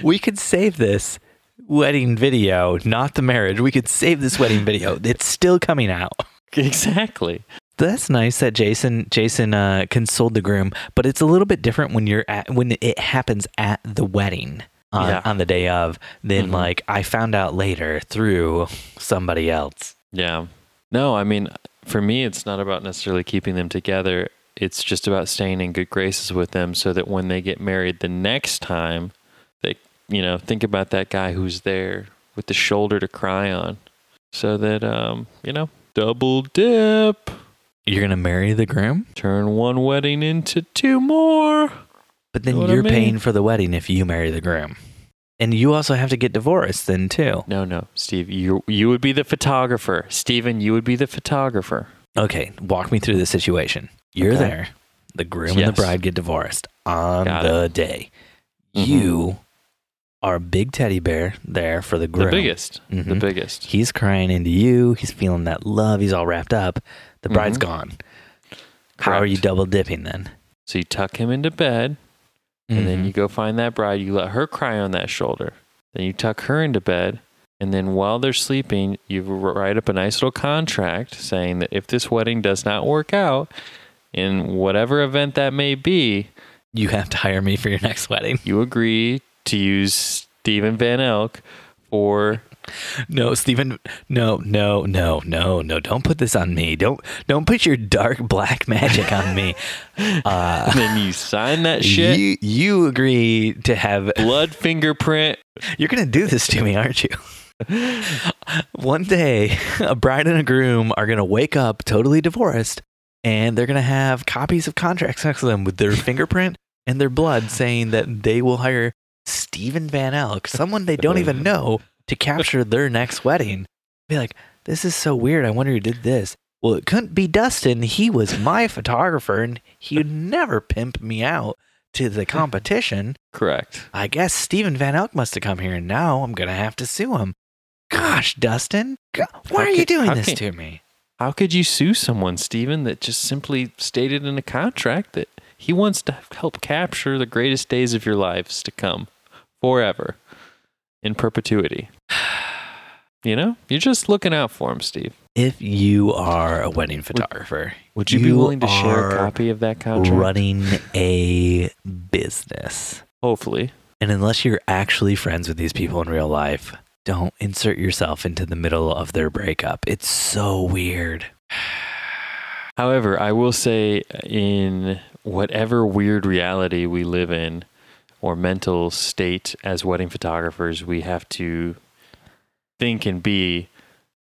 We could save this wedding video, not the marriage. We could save this wedding video. It's still coming out. exactly. That's nice that Jason Jason uh, consoled the groom, but it's a little bit different when you're at when it happens at the wedding on, Yeah. on the day of than Mhm. like I found out later through somebody else. Yeah. No, I mean, for me, it's not about necessarily keeping them together. It's just about staying in good graces with them so that when they get married the next time, you know, think about that guy who's there with the shoulder to cry on. So that, um, you know, double dip, You're gonna marry the groom, turn one wedding into two more. but then Know you're mean? paying for the wedding if you marry the groom, and you also have to get divorced then too. No, no, Steve, you you would be the photographer. Steven, you would be the photographer. Okay, walk me through the situation. You're Okay. there. The groom and the bride get divorced on Got the day. Mhm. You a big teddy bear there for the groom. The biggest. The Mhm. biggest. He's crying into you. He's feeling that love. He's all wrapped up. The bride's Mhm. gone. How are you double dipping then? So you tuck him into bed. and then Mhm. you go find that bride. You let her cry on that shoulder. Then you tuck her into bed, And then while they're sleeping, you write up a nice little contract saying that if this wedding does not work out, in whatever event that may be, You have to hire me for your next wedding. you agree to use Stephen Van Elk for No, Stephen. No, no, no, no, no. Don't put this on me. Don't don't put your dark black magic on me. Uh, then you sign that shit. You you agree to have blood fingerprint. You're going to do this to me, aren't you? One day, a bride and a groom are going to wake up totally divorced and they're going to have copies of contracts next to them with their fingerprint and their blood saying that they will hire Stephen Van Elk, someone they don't even know, to capture their next wedding. Be like, this is so weird. I wonder who did this. Well, it couldn't be Dustin. He was my photographer and he would never pimp me out to the competition. Correct. I guess Stephen Van Elk must have come here, and now I'm gonna have to sue him. Gosh, Dustin, why How are you doing this can- to me? How could you sue someone, Stephen, that just simply stated in a contract that he wants to help capture the greatest days of your lives to come forever in perpetuity? You know, you're just looking out for him, Steve. If you are a wedding photographer, Would you, be willing to share a copy of that contract? running a business, Hopefully. and unless you're actually friends with these people in real life, don't insert yourself into the middle of their breakup. It's so weird. However, I will say, in whatever weird reality we live in or mental state as wedding photographers, we have to think and be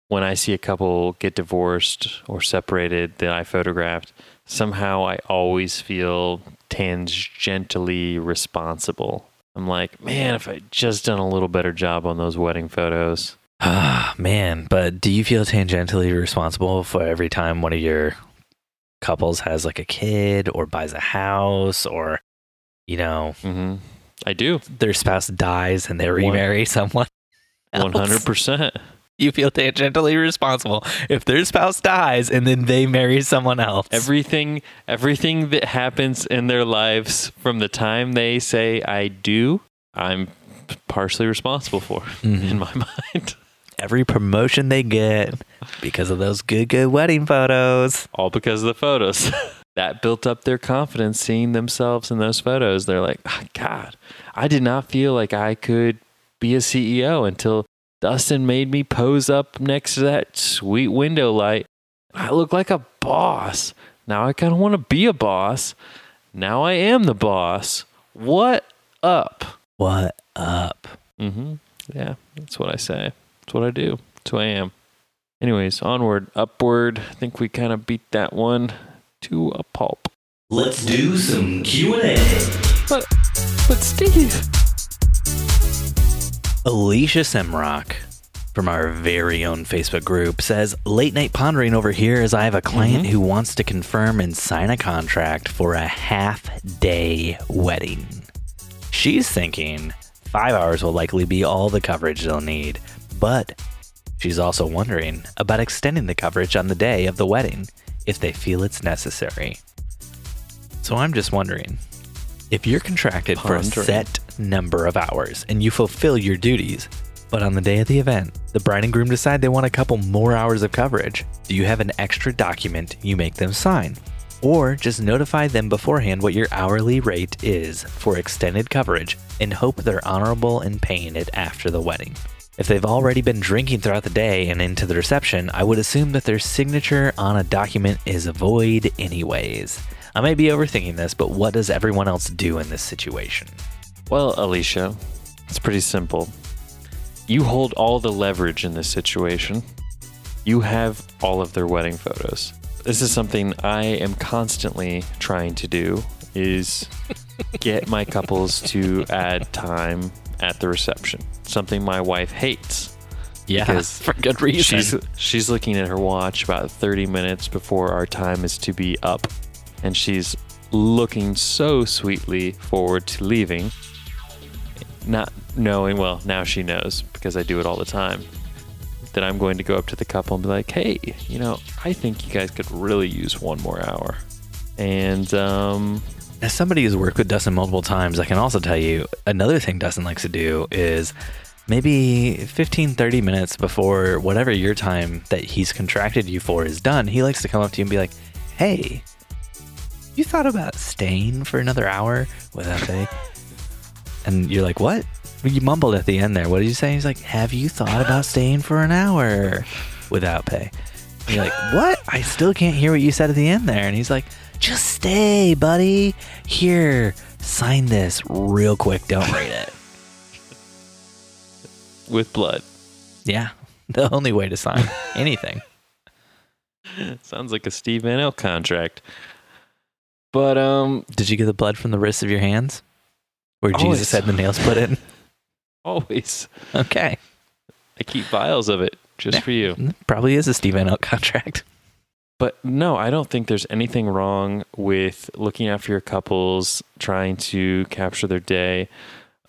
when I see a couple get divorced or separated that I photographed, somehow I always feel tangentially responsible. I'm like, man, if I just done a little better job on those wedding photos. Ah, man. But do you feel tangentially responsible for every time one of your couples has like a kid or buys a house or, you know, hmm I do. their spouse dies and they remarry someone? 100%. You feel tangentially responsible if their spouse dies and then they marry someone else. everything everything that happens in their lives from the time they say I do, I'm partially responsible for Mhm. in my mind. Every promotion they get because of those good, good wedding photos. All because of the photos. that built up their confidence seeing themselves in those photos. They're like, oh, God, I did not feel like I could be a CEO until Dustin made me pose up next to that sweet window light. I look like a boss. Now I kind of want to be a boss. Now I am the boss. What up? What up? Mm-hmm. Yeah, that's what I say. That's what I do. That's who I am. Anyways, onward, upward. I think we kind of beat that one to a pulp. Let's do some Q&A. But, but Steve. Alicia Semrock from our very own Facebook group says, Late night pondering over here as I have a client Mhm. who wants to confirm and sign a contract for a half day wedding. She's thinking five hours will likely be all the coverage they'll need, but she's also wondering about extending the coverage on the day of the wedding if they feel it's necessary. So I'm just wondering if you're contracted for a set number of hours and you fulfill your duties, but on the day of the event, the bride and groom decide they want a couple more hours of coverage, do you have an extra document you make them sign? Or just notify them beforehand what your hourly rate is for extended coverage and hope they're honorable in paying it after the wedding. If they've already been drinking throughout the day and into the reception, I would assume that their signature on a document is void anyways. I may be overthinking this, but what does everyone else do in this situation? Well, Alicia, it's pretty simple. You hold all the leverage in this situation. You have all of their wedding photos. This is something I am constantly trying to do is get my couples to add time at the reception. Something my wife hates. Yeah, Because for good reason. She's she's looking at her watch about 30 minutes before our time is to be up and she's looking so sweetly forward to leaving not knowing well now she knows because I do it all the time that I'm going to go up to the couple and be like hey you know I think you guys could really use one more hour and um As somebody who's worked with Dustin multiple times, I can also tell you another thing Dustin likes to do is maybe 15, 30 minutes before whatever your time that he's contracted you for is done, he likes to come up to you and be like, hey, you thought about staying for another hour without pay? and you're like, what? You mumbled at the end there. What did you say? He's like, have you thought about staying for an hour without pay? And you're like, what? I still can't hear what you said at the end there. And he's like, just stay, buddy. Here, sign this real quick. Don't read it. With blood. Yeah, the only way to sign anything. Sounds like a Steve Van contract. But um, Did you get the blood from the wrists of your hands? Where Always. Jesus had the nails put in? always Okay. I keep vials of it just Yeah. for you. Probably is a Steve Van contract. But no, I don't think there's anything wrong with looking after your couples, trying to capture their day.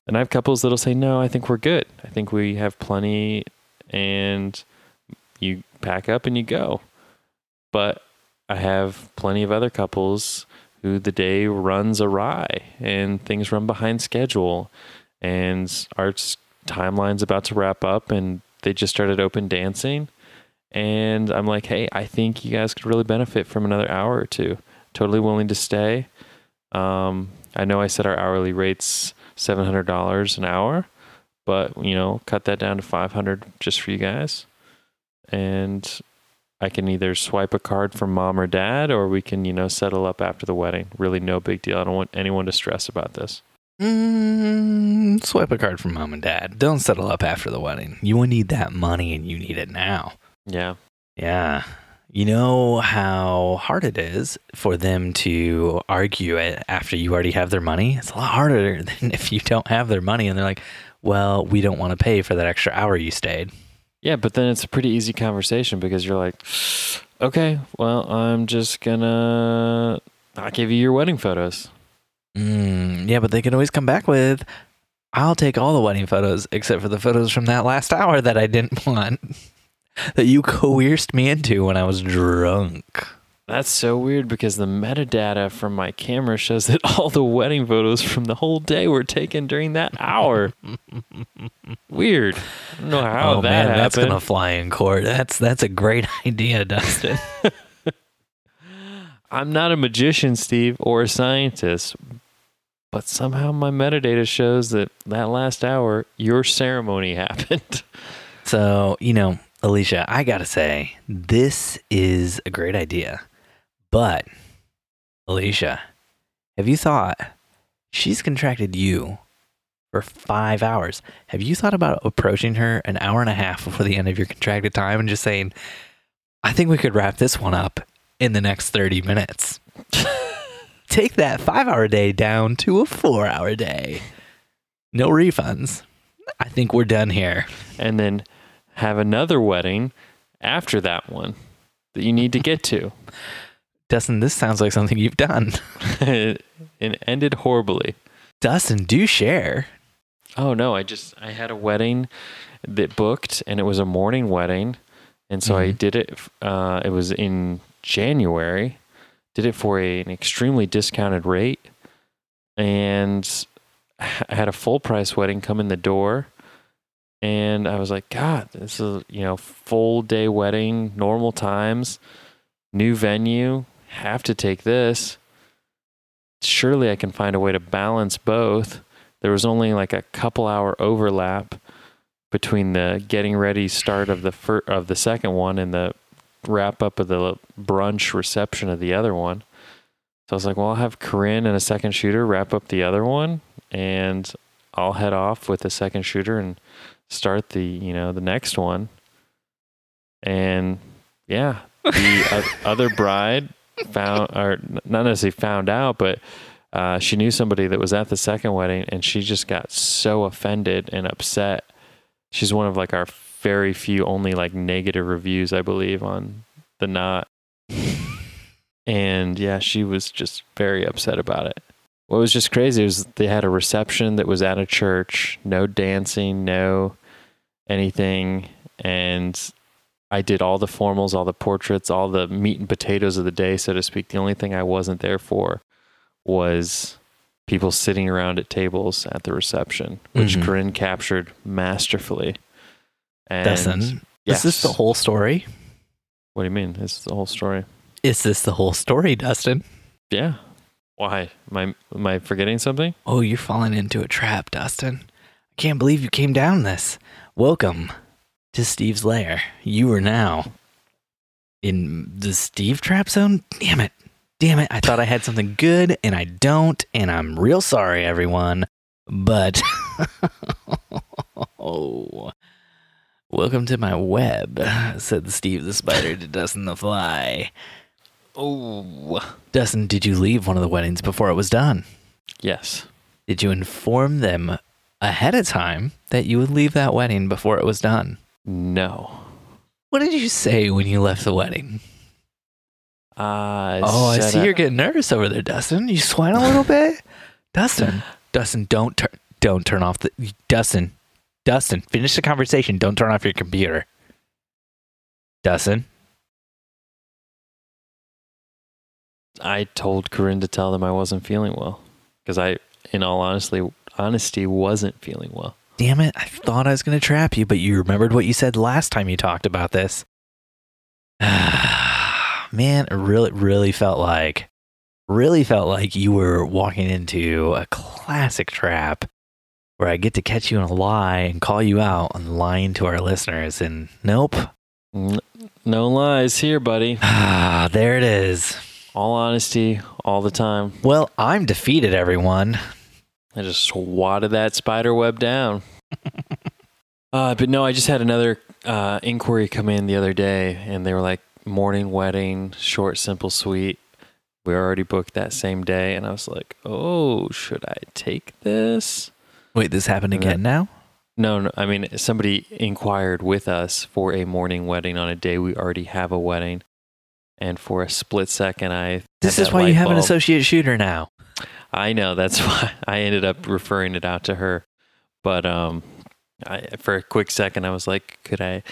And I have couples that'll say, no, I think we're good. I think we have plenty, and you pack up and you go. But I have plenty of other couples who the day runs awry and things run behind schedule, and our timeline's about to wrap up, and they just started open dancing and I'm like, hey, I think you guys could really benefit from another hour or two. Totally willing to stay. Um, I know I said our hourly rate's seven hundred dollars an hour, but you know, cut that down to five hundred just for you guys, and I can either swipe a card from mom or dad, or we can you know settle up after the wedding. Really, no big deal. I don't want anyone to stress about this. Mm, swipe a card from mom and dad. Don't settle up after the wedding. You will need that money and you need it now. Yeah, Yeah. You know how hard it is for them to argue it after you already have their money? It's a lot harder than if you don't have their money and they're like, well, we don't want to pay for that extra hour you stayed. Yeah, but then it's a pretty easy conversation because you're like, okay, well, I'm just gonna not give you your wedding photos. Mm, yeah, but they can always come back with, I'll take all the wedding photos except for the photos from that last hour that I didn't want, that you coerced me into when I was drunk. That's so weird because the metadata from my camera shows that all the wedding photos from the whole day were taken during that hour. weird. I don't know how oh that man, happened. that's gonna fly in court. That's that's a great idea, Dustin. I'm not a magician, Steve, or a scientist, but somehow my metadata shows that that last hour, your ceremony happened. So, you know, Alicia, I gotta say, this is a great idea. But, Alicia, have you thought she's contracted you for five hours? Have you thought about approaching her an hour and a half before the end of your contracted time and just saying, I think we could wrap this one up in the next 30 minutes? Take that five hour day down to a four hour day. No refunds. I think we're done here. and then have another wedding after that one that you need to get to. Dustin, this sounds like something you've done. it ended horribly. Dustin, do share. Oh no, I just I had a wedding that booked and it was a morning wedding. And so I Mhm. did it uh it was in January. Did it for a, an extremely discounted rate and I had a full price wedding come in the door and I was like, God, this is you know, full day wedding, normal times, new venue, have to take this. Surely I can find a way to balance both there was only like a couple hour overlap between the getting ready start of the fir- of the second one and the wrap up of the brunch reception of the other one. So I was like, well, I'll have Corinne and a second shooter wrap up the other one, and I'll head off with the second shooter and start the you know the next one. And yeah, the other bride found or not necessarily found out, but uh, she knew somebody that was at the second wedding, and she just got so offended and upset. She's one of like our very few only like negative reviews, I believe, on the knot. And yeah, she was just very upset about it. What was just crazy was they had a reception that was at a church, no dancing, no anything, and I did all the formals, all the portraits, all the meat and potatoes of the day, so to speak. The only thing I wasn't there for was people sitting around at tables at the reception, which Mhm. Corinne captured masterfully. And Dustin, yes. is this the whole story? What do you mean? Is this is the whole story. Is this the whole story, Dustin? Yeah. Why? Am I, am I forgetting something? Oh, you're falling into a trap, Dustin. I can't believe you came down this. Welcome to Steve's lair. You are now in the Steve trap zone. Damn it. Damn it. I thought I had something good and I don't, and I'm real sorry, everyone. But oh. Welcome to my web, said Steve the spider to Dustin the fly. Oh. Dustin, did you leave one of the weddings before it was done? Yes. Did you inform them ahead of time that you would leave that wedding before it was done? No. What did you say when you left the wedding? Uh, I oh, I see I- you're getting nervous over there, Dustin. You sweating a little bit? Dustin, Dustin, don't turn don't turn off the Dustin. Dustin, finish the conversation. Don't turn off your computer. Dustin. I told Corinne to tell them I wasn't feeling well because I, in all honesty, honesty, wasn't feeling well. Damn it. I thought I was going to trap you, but you remembered what you said last time you talked about this. Man, it really, really felt like, really felt like you were walking into a classic trap where I get to catch you in a lie and call you out on lying to our listeners. And nope. No lies here, buddy. Ah, there it is. All honesty, all the time. Well, I'm defeated, everyone. I just swatted that spider web down. uh, but no, I just had another uh, inquiry come in the other day, and they were like, morning wedding, short, simple, sweet. We already booked that same day, and I was like, oh, should I take this? Wait, this happened again now? No, no. I mean, somebody inquired with us for a morning wedding on a day we already have a wedding. And for a split second, I. This is why you have an associate shooter now. I know. That's why I ended up referring it out to her. But um, I, for a quick second, I was like, could I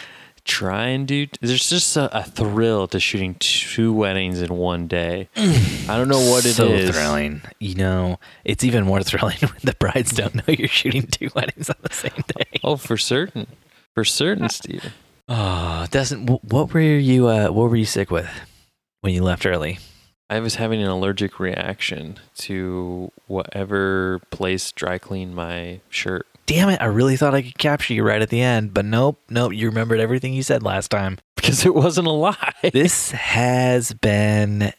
try and do. There's just a, a thrill to shooting two weddings in one day. I don't know what it is. so thrilling. You know, it's even more thrilling when the brides don't know you're shooting two weddings on the same day. Oh, for certain. For certain, Steven. Oh, doesn't what were you uh what were you sick with when you left early? I was having an allergic reaction to whatever place dry cleaned my shirt. Damn it, I really thought I could capture you right at the end, but nope, nope, you remembered everything you said last time. Because it wasn't a lie. This has been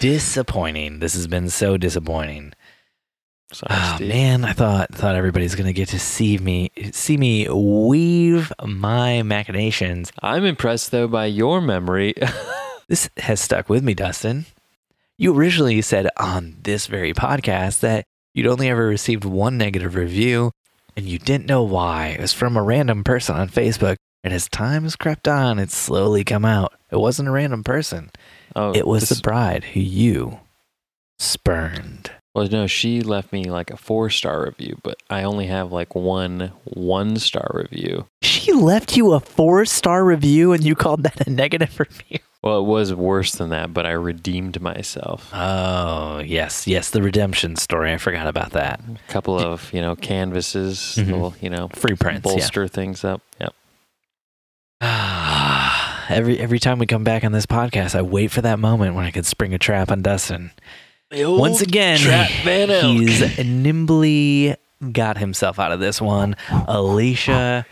disappointing. This has been so disappointing. Sorry, Oh Steve. man, I thought thought everybody's gonna get to see me see me weave my machinations. I'm impressed though by your memory. This has stuck with me, Dustin. You originally said on this very podcast that you'd only ever received one negative review, and you didn't know why. It was from a random person on Facebook, and as time has crept on, it's slowly come out. It wasn't a random person. oh, It was this- the bride who you spurned. Well, no, she left me like a four star review, but I only have like one one star review. She left you a four star review, and you called that a negative review. Well, it was worse than that, but I redeemed myself. Oh yes, yes, the redemption story. I forgot about that. A couple of you know canvases, Mhm. little you know Free prints. yeah. bolster things up. Yep. every every time we come back on this podcast, I wait for that moment when I could spring a trap on Dustin. Once again, Trap Van Elk. he's nimbly got himself out of this one. Alicia,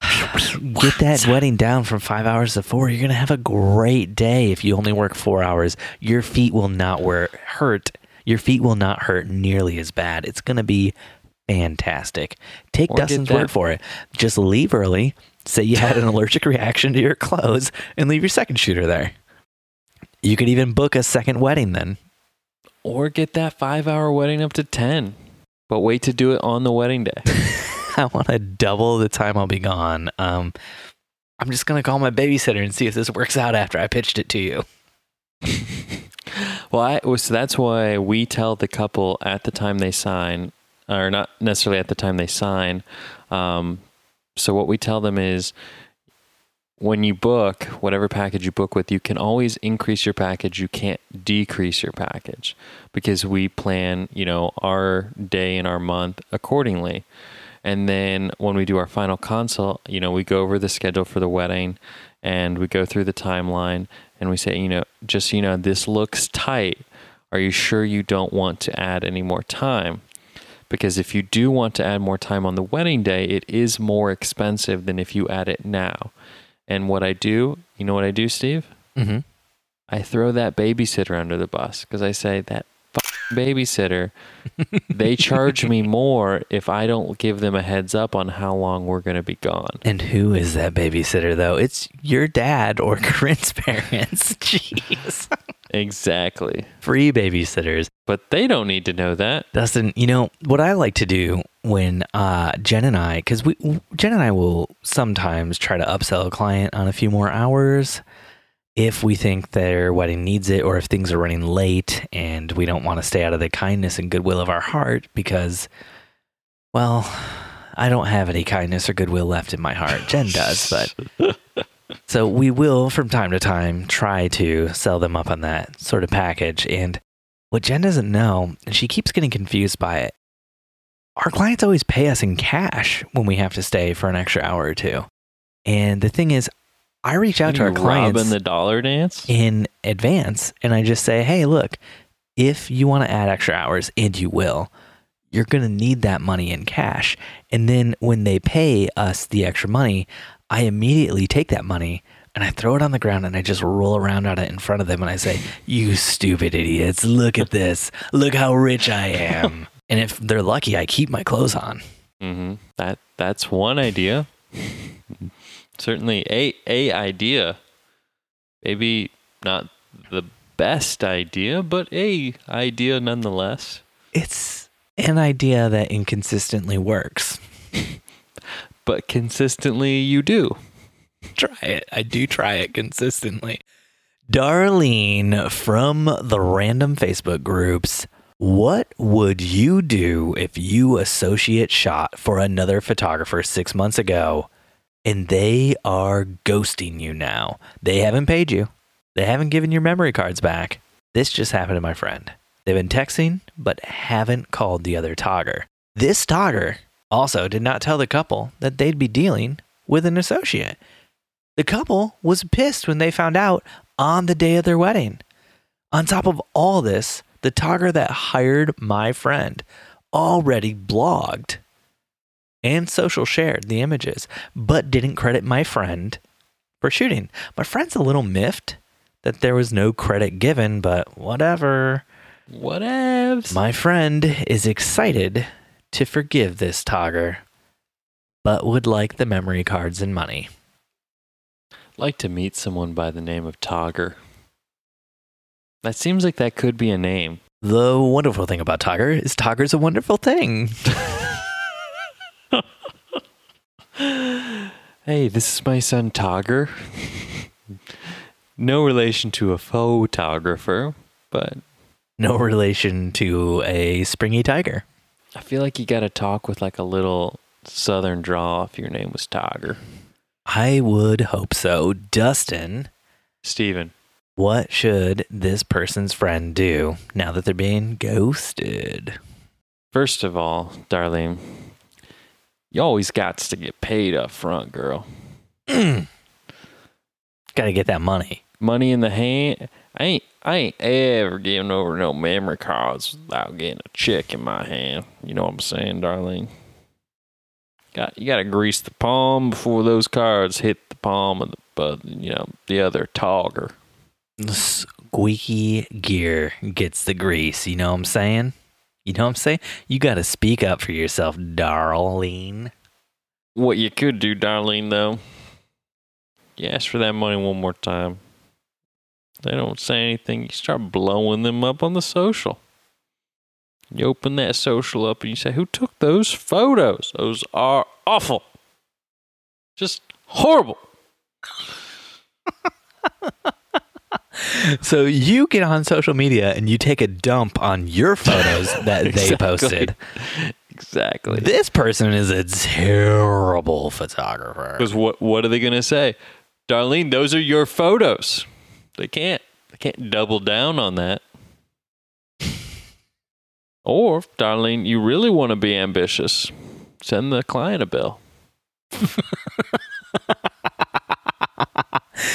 get that wedding down from five hours to four. You're gonna have a great day if you only work four hours. Your feet will not wear, hurt. Your feet will not hurt nearly as bad. It's gonna be fantastic. Take Or Dustin's word for it. Just leave early. Say you had an allergic reaction to your clothes, and leave your second shooter there. You could even book a second wedding then. or get that five hour wedding up to ten, but wait to do it on the wedding day. I want to double the time I'll be gone. Um, I'm just gonna call my babysitter and see if this works out after I pitched it to you. well, I, so that's why we tell the couple at the time they sign, or not necessarily at the time they sign. Um, so what we tell them is, when you book whatever package you book with, you can always increase your package. You can't decrease your package because we plan, you know, our day and our month accordingly. And then when we do our final consult, you know, we go over the schedule for the wedding and we go through the timeline and we say, you know, just you know, this looks tight. Are you sure you don't want to add any more time? Because if you do want to add more time on the wedding day, it is more expensive than if you add it now. And what I do, you know what I do, Steve? Mm-hmm. I throw that babysitter under the bus because I say that babysitter, they charge me more if I don't give them a heads up on how long we're going to be gone. And who is that babysitter though? It's your dad or Corinne's parents. Jeez. Exactly. Free babysitters. But they don't need to know that. Dustin, you know what I like to do when uh, Jen and I, because we Jen and I will sometimes try to upsell a client on a few more hours if we think their wedding needs it, or if things are running late and we don't want to stay out of the kindness and goodwill of our heart because, well, I don't have any kindness or goodwill left in my heart. Jen does, but so we will from time to time try to sell them up on that sort of package and what Jen doesn't know, and she keeps getting confused by it, our clients always pay us in cash when we have to stay for an extra hour or two. And the thing is, I reach out to our clients robbing the dollar dance. in advance and I just say, hey, look, if you want to add extra hours, and you will, you're going to need that money in cash. And then when they pay us the extra money, I immediately take that money and I throw it on the ground and I just roll around on it in front of them and I say, You stupid idiots, look at this. Look how rich I am. and if they're lucky, I keep my clothes on. hmm That that's one idea. Certainly a a idea. Maybe not the best idea, but a idea nonetheless. It's an idea that inconsistently works. But consistently, you do. try it. I do try it consistently. Darlene from the random Facebook groups. What would you do if you associate shot for another photographer six months ago and they are ghosting you now? They haven't paid you, they haven't given your memory cards back. This just happened to my friend. They've been texting, but haven't called the other togger. This togger also did not tell the couple that they'd be dealing with an associate. The couple was pissed when they found out on the day of their wedding. On top of all this, the togger that hired my friend already blogged and social shared the images, but didn't credit my friend for shooting. My friend's a little miffed that there was no credit given, but whatever. Whatevs. My friend is excited to forgive this togger, but would like the memory cards and money. like to meet someone by the name of Togger. That seems like that could be a name. The wonderful thing about Togger is Togger's a wonderful thing. Hey, this is my son Togger. no relation to a photographer, but No relation to a springy tiger. I feel like you got to talk with like a little southern draw if your name was Togger. I would hope so. Dustin, Steven. what should this person's friend do now that they're being ghosted? First of all, Darlene, you always got to get paid up front, girl. Got to get that money. Money in the hand. I ain't I ain't ever giving over no memory cards without getting a check in my hand. You know what I'm saying, Darlene? Got you got to grease the palm before those cards hit the palm of the, but you know the other togger. Squeaky gear gets the grease. You know what I'm saying? You know what I'm saying? You got to speak up for yourself, darling. What you could do, darling, though, you ask for that money one more time. They don't say anything. You start blowing them up on the social. You open that social up and you say, Who took those photos? Those are awful. Just horrible. So you get on social media and you take a dump on your photos that they posted. Exactly. This person is a terrible photographer. Because what, what are they going to say? Darlene, those are your photos. They can't they can't double down on that. or, Darlene, you really want to be ambitious, send the client a bill.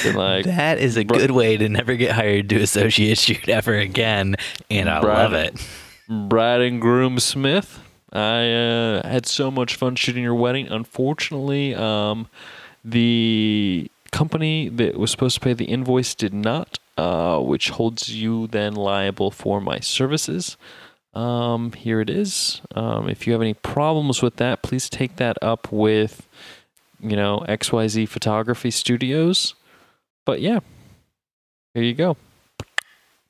Be like, that is a good way to never get hired to associate shoot ever again, and I Bride- love it. Bride and groom Smith. I uh, had so much fun shooting your wedding. Unfortunately, um, the company that was supposed to pay the invoice did not, uh, which holds you then liable for my services. Um, here it is. Um, if you have any problems with that, please take that up with, you know, XYZ Photography Studios. But yeah, here you go.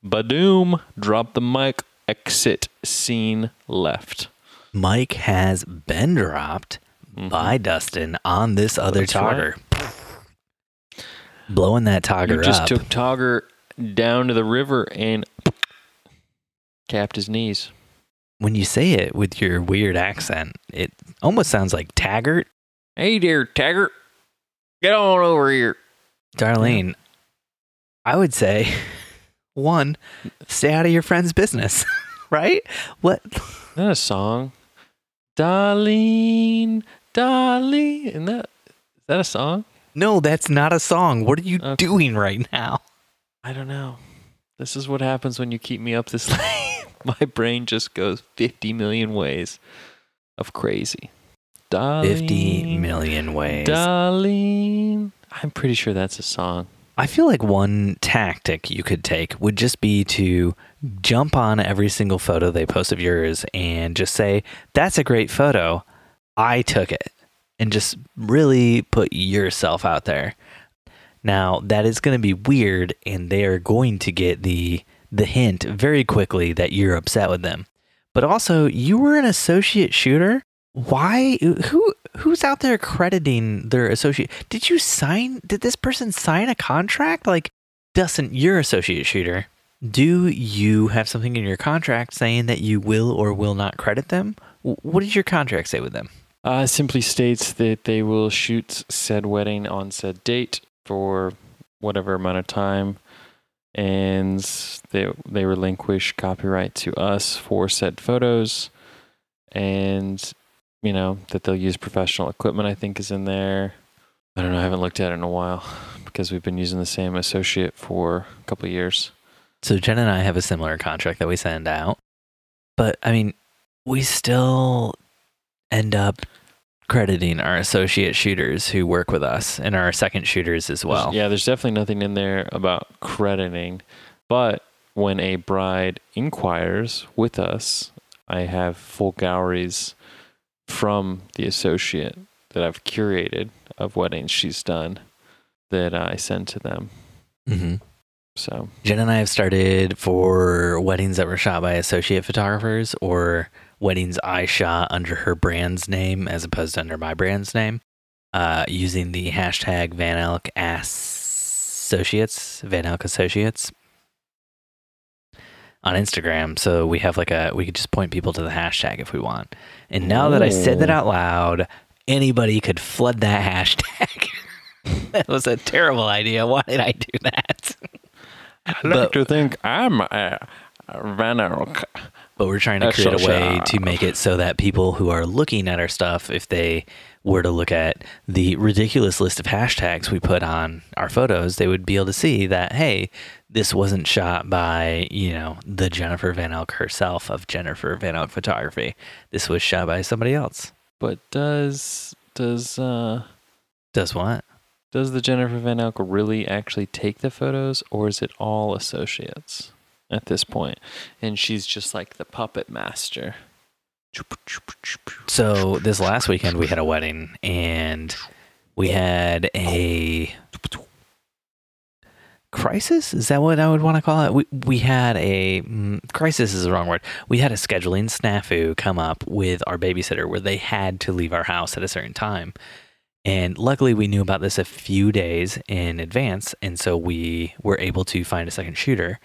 Badoom, drop the mic, exit scene left. Mike has been dropped Mhm. by Dustin on this other That's togger. Blowing that You togger just up. took Togger down to the river and capped his knees. when you say it with your weird accent, it almost sounds like Taggart. Hey there, Taggart. Get on over here. Darlene, I would say, one, stay out of your friend's business, right? What? Isn't that a song? Darlene, Darlene. Isn't that, is that a song? No, that's not a song. What are you Okay. doing right now? I don't know. This is what happens when you keep me up this late. My brain just goes 50 million ways of crazy. Darlene, 50 million ways. Darlene. I'm pretty sure that's a song. I feel like one tactic you could take would just be to jump on every single photo they post of yours and just say, That's a great photo. I took it. And just really put yourself out there. Now, that is going to be weird, and they are going to get the, the hint very quickly that you're upset with them. But also, you were an associate shooter. Why? Who? Who's out there crediting their associate? Did you sign? Did this person sign a contract? Like, Dustin, you're associate shooter. Do you have something in your contract saying that you will or will not credit them? What does your contract say with them? Uh, simply states that they will shoot said wedding on said date for whatever amount of time, and they they relinquish copyright to us for said photos, and you know that they'll use professional equipment. I think is in there. I don't know. I haven't looked at it in a while because we've been using the same associate for a couple of years. So Jen and I have a similar contract that we send out. But I mean, we still end up crediting our associate shooters who work with us and our second shooters as There's- well. yeah, there's definitely nothing in there about crediting, but when a bride inquires with us, I have full galleries from the associate that I've curated of weddings she's done that I send to them. hmm So. Jen and I have started for weddings that were shot by associate photographers or weddings I shot under her brand's name as opposed to under my brand's name, uh, using the hashtag Van Elk Associates, Van Elk Associates on Instagram. So we have like a, we could just point people to the hashtag if we want. And now that I said that out loud, anybody could flood that hashtag. that was a terrible idea. Why did I do that? I like But- to think I'm a Van Elk. But we're trying to create a way to make it so that people who are looking at our stuff, if they were to look at the ridiculous list of hashtags we put on our photos, they would be able to see that, hey, this wasn't shot by, you know, the Jennifer Van Elk herself of Jennifer Van Elk Photography. This was shot by somebody else. But does does uh Does what? does the Jennifer Van Elk really actually take the photos, or is it all associates at this? And she's just like the puppet master. So this last weekend we had a wedding and we had a crisis. Is that what I would want to call it? We we had a mm, crisis is the wrong word. We had a scheduling snafu come up with our babysitter where they had to leave our house at a certain time. And luckily we knew about this a few days in advance and so we were able to find a second shooter.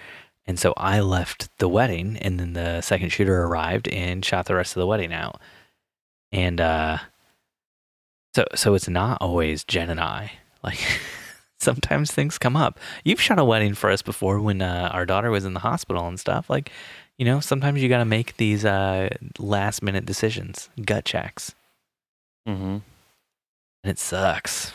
And so I left the wedding and then the second shooter arrived and shot the rest of the wedding out. And uh so so it's not always Jen and I. Like sometimes things come up. You've shot a wedding for us before when uh, our daughter was in the hospital and stuff. Like, you know, sometimes you got to make these uh, last minute decisions, gut checks, Mm-hmm. and it sucks.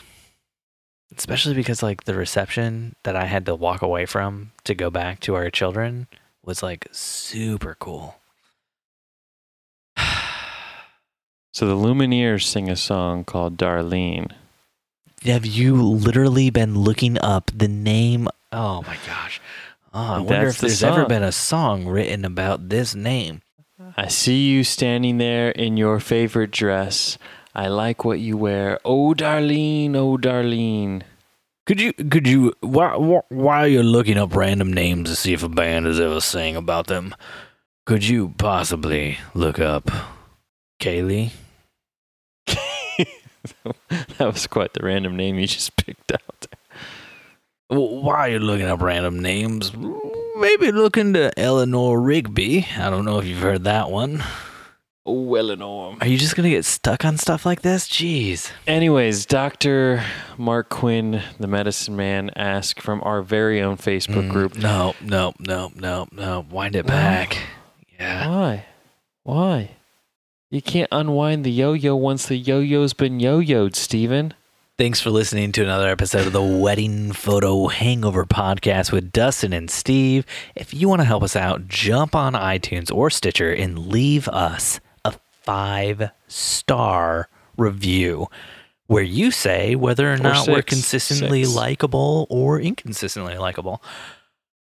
Especially because like the reception that I had to walk away from to go back to our children was like super cool. So the Lumineers sing a song called Darlene. Have you literally been looking up the name? Oh my gosh. Oh, I wonder That's if the there's ever been a song written about this name. I see you standing there in your favorite dress. I like what you wear. Oh, Darlene, oh, Darlene. Could you, could you, while, while you're looking up random names to see if a band has ever sang about them, could you possibly look up Kaylee? that was quite the random name you just picked out. Well, while you're looking up random names, maybe look into Eleanor Rigby. I don't know if you've heard that one. Oh, Eleanor. Are you just gonna get stuck on stuff like this? Jeez. Anyways, Dr. Mark Quinn, the medicine man, asked from our very own Facebook Mm, group, No, no, no, no, no. Wind it No. back. Yeah. Why? Why? You can't unwind the yo-yo once the yo-yo's been yo-yoed, Steven. Thanks for listening to another episode of the Wedding Photo Hangover Podcast with Dustin and Steve. If you want to help us out, jump on iTunes or Stitcher and leave us a five star review where you say whether or, not we're consistently likable or inconsistently likable.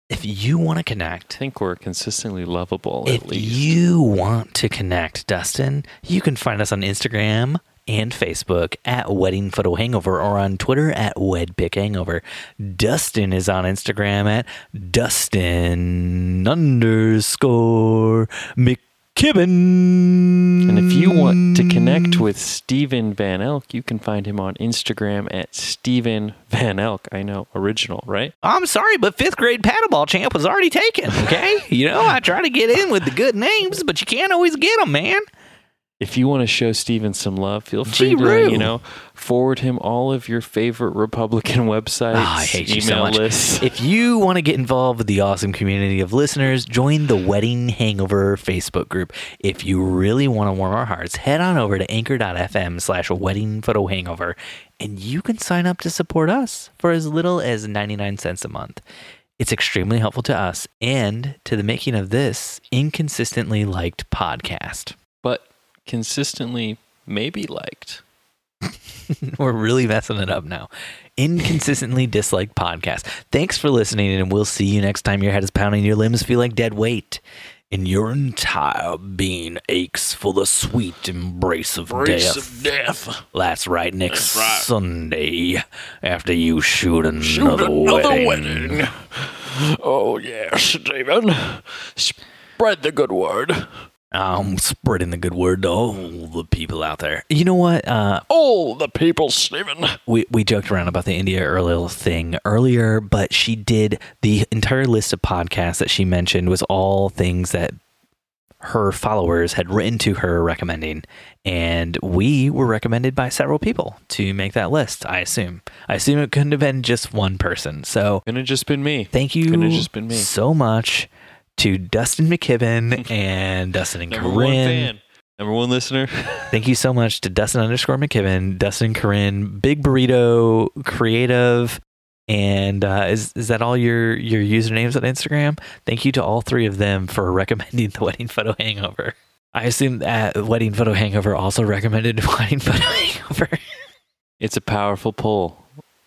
If you want to connect, I think we're consistently lovable if at least. you want to connect, Dustin, you can find us on Instagram and Facebook at Wedding Photo Hangover or on Twitter at WedPick Hangover. Dustin is on Instagram at Dustin underscore McKibben. And if you want to connect with Stephen Van Elk, you can find him on Instagram at Stephen Van Elk. I know, original, right? I'm sorry, but fifth grade paddleball champ was already taken. Okay, you know I try to get in with the good names, but you can't always get them, man. If you want to show Steven some love, feel free to, Gee-roo. you know, forward him all of your favorite Republican websites, Ah, I hate you so much. lists. If you want to get involved with the awesome community of listeners, join the Wedding Hangover Facebook group. If you really want to warm our hearts, head on over to anchor.fm slash wedding photo hangover and you can sign up to support us for as little as 99 cents a month. It's extremely helpful to us and to the making of this inconsistently liked podcast. But consistently maybe liked. We're really messing it up now. Inconsistently disliked podcast. Thanks for listening, and we'll see you next time your head is pounding, your limbs feel like dead weight, and your entire being aches for the sweet embrace of death. death. That's right, next That's right. Sunday after you shoot another, wedding. Oh, yes, Stephen. Spread the good word. I'm spreading the good word to all the people out there. You know what? Uh, All the people, Stephen. we, we joked around about the India Earl thing earlier, but she did the entire list of podcasts that she mentioned was all things that her followers had written to her recommending. And we were recommended by several people to make that list, I assume. I assume it couldn't have been just one person. So Couldn't have just been me. thank you Couldn't have just been me. so much to Dustin McKibben and Dustin and Number one Corinne. fan. Number one listener. Thank you so much to Dustin underscore McKibben, Dustin Corinne, Big Burrito Creative, and uh, is is that all your your usernames on Instagram? Thank you to all three of them for recommending the Wedding Photo Hangover. I assume that Wedding Photo Hangover also recommended Wedding Photo Hangover. It's a powerful pull.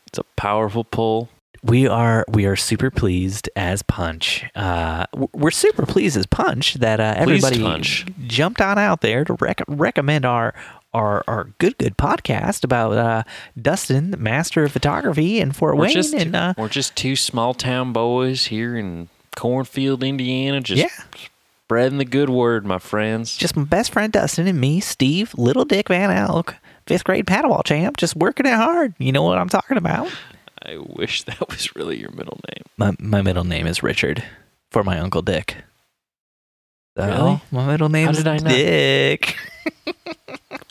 It's a powerful pull. We are we are super pleased as Punch. Uh, we're super pleased as Punch that uh, everybody Punch. jumped on out there to rec- recommend our our our good good podcast about uh, Dustin, the master of photography in Fort We're Wayne, just, and uh, we're just two small town boys here in Cornfield, Indiana, just yeah, spreading the good word, my friends. just my best friend Dustin and me, Steve, Little Dick Van Elk, fifth grade paddleball champ, just working it hard. You know what I'm talking about. I wish that was really your middle name. My my middle name is Richard for my uncle Dick. So, Really? My middle name How is did I not- Dick.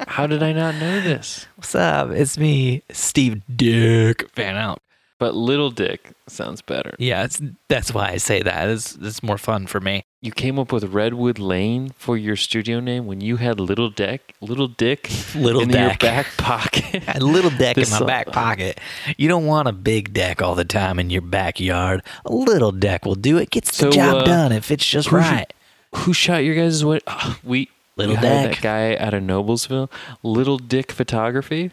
How did I not know this? What's up? It's me, Steve Dick Van Elk. But Little Dick sounds better. Yeah, it's, that's why I say that. It's, it's more fun for me. You came up with Redwood Lane for your studio name when you had Little Dick, Little Dick Little in your back pocket. A little deck This in my song- back pocket. You don't want a big deck all the time in your backyard. A little deck will do it. Gets So, the job uh, done if it's just right. Who shot your guys' what? ah, we Little we Dick. that guy out of Noblesville. Little Dick Photography.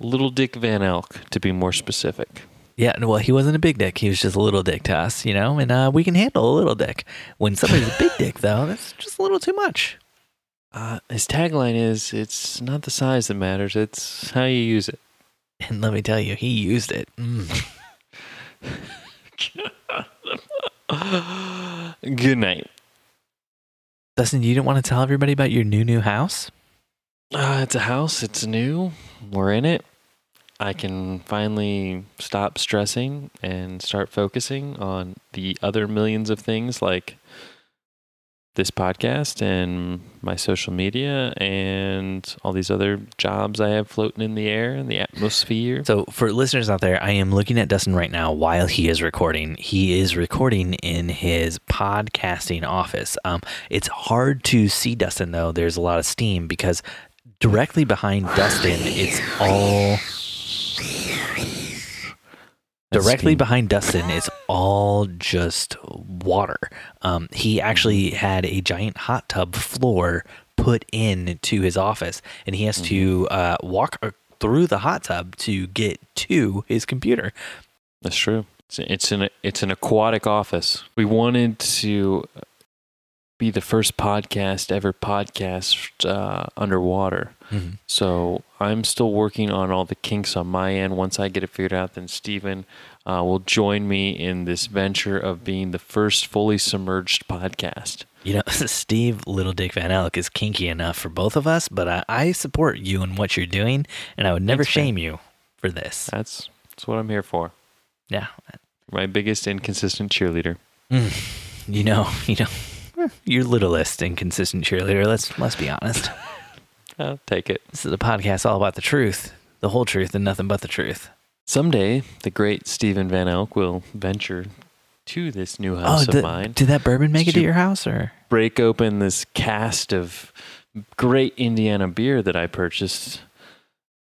Little Dick Van Elk, to be more specific. Yeah, well, he wasn't a big dick. He was just a little dick to us, you know, and uh, we can handle a little dick. When somebody's a big dick, though, that's just a little too much. Uh, his tagline is "It's not the size that matters; it's how you use it." And let me tell you, he used it. Mm. Good night. Dustin, you didn't want to tell everybody about your new new house? Uh, it's a house. It's new. We're in it. I can finally stop stressing and start focusing on the other millions of things like this podcast and my social media and all these other jobs I have floating in the air and the atmosphere. So, for listeners out there, I am looking at Dustin right now while he is recording. He is recording in his podcasting office. Um, it's hard to see Dustin though. There's a lot of steam because directly behind Dustin, it's all directly steam. behind Dustin is all just water. Um, he actually had a giant hot tub floor put in to his office, and he has to uh, walk uh, through the hot tub to get to his computer. That's true. It's, it's an it's an aquatic office. We wanted to be the first podcast ever podcast uh, underwater. So I'm still working on all the kinks on my end. Once I get it figured out, then Steven uh, will join me in this venture of being the first fully submerged podcast. You know, Steve Little Dick Van Elk is kinky enough for both of us, but I, I support you and what you're doing, and I would never shame you for this. That's that's what I'm here for. Yeah, My biggest inconsistent cheerleader. you know, you know, you're littlest inconsistent cheerleader. Let's let's be honest. I'll take it. This is a podcast all about the truth, the whole truth, and nothing but the truth. Someday, the great Stephen Van Elk will venture to this new house oh, of did, mine. did that bourbon make it to your house, or break open this cast of great Indiana beer that I purchased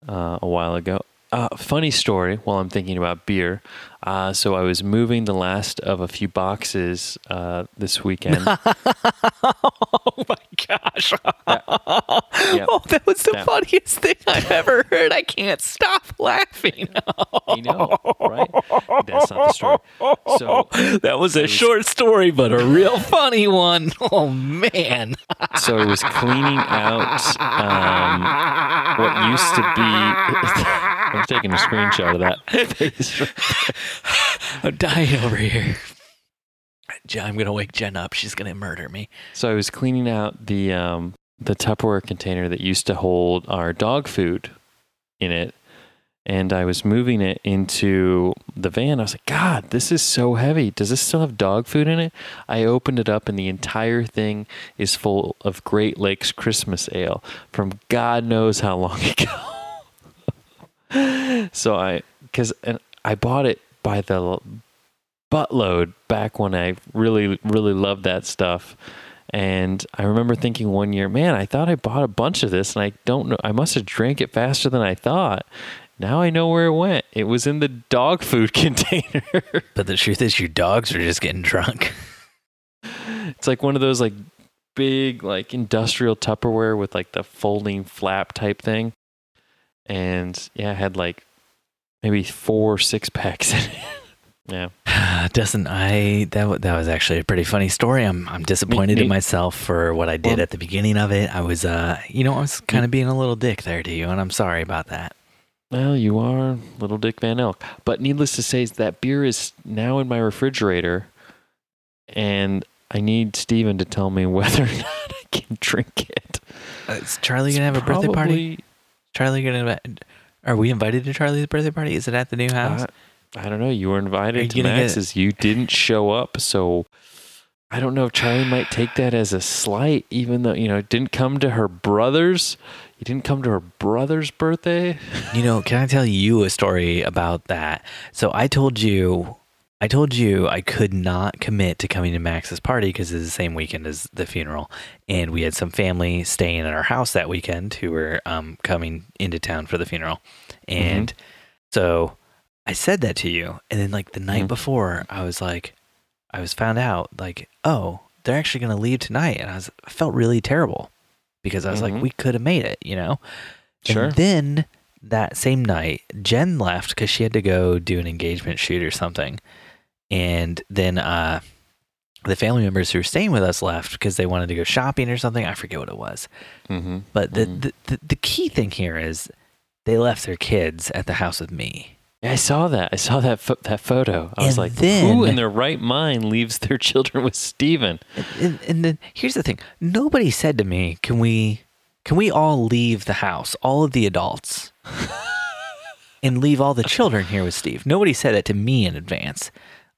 uh, a while ago. Uh, funny story while I'm thinking about beer. Uh, so I was moving the last of a few boxes uh, this weekend. oh my gosh! yeah. Oh, that was the funniest thing I've ever heard. I can't stop laughing. you know, right? That's not the story. So that was a was- short story, but a real funny one. Oh man! so I was cleaning out um, what used to be. I'm taking a screenshot of that. I'm dying over here. I'm gonna wake Jen up. She's gonna murder me. So I was cleaning out the um, the Tupperware container that used to hold our dog food in it, and I was moving it into the van. I was like, God, this is so heavy. Does this still have dog food in it? I opened it up, and the entire thing is full of Great Lakes Christmas ale from God knows how long ago. so I, because and I bought it by the buttload back when I really, really loved that stuff. And I remember thinking one year, man, I thought I bought a bunch of this and I don't know, I must have drank it faster than I thought. Now I know where it went. It was in the dog food container. But the truth is, your dogs are just getting drunk. it's like one of those like big like industrial Tupperware with like the folding flap type thing. And yeah, I had like maybe four six packs in it. yeah. Doesn't I? That wa- that was actually a pretty funny story. I'm I'm disappointed in me- myself for what I did Well- at the beginning of it. I was uh, you know, I was kind of being a little dick there to you, and I'm sorry about that. Well, you are little Dick Van Elk. But needless to say, that beer is now in my refrigerator, and I need Steven to tell me whether or not I can drink it. Uh, is Charlie gonna have a birthday party? Charlie gonna? Are we invited to Charlie's birthday party? Is it at the new house? I, I don't know. You were Are you invited to gonna get- Max's. You didn't show up, so I don't know if Charlie might take that as a slight, even though you know it didn't come to her brother's. You didn't come to her brother's birthday. You know, can I tell you a story about that? So I told you, I told you I could not commit to coming to Max's party because it's the same weekend as the funeral, and we had some family staying at our house that weekend who were um, coming into town for the funeral, and so I said that to you, and then like the night Mhm. before, I was like, I was found out like, oh, they're actually gonna leave tonight, and I was I felt really terrible because I was Mhm. like, we could have made it, you know. Sure. And then that same night, Jen left because she had to go do an engagement shoot or something. And then uh, the family members who were staying with us left because they wanted to go shopping or something. I forget what it was. Mm-hmm. But the, Mhm. the, the, the key thing here is they left their kids at the house with me. Yeah, I saw that. I saw that pho- that photo. I was like, then- who in their right mind leaves their children with Steven? And, and, and then here's the thing nobody said to me, can we, can we all leave the house, all of the adults, and leave all the children here with Steve? Nobody said that to me in advance.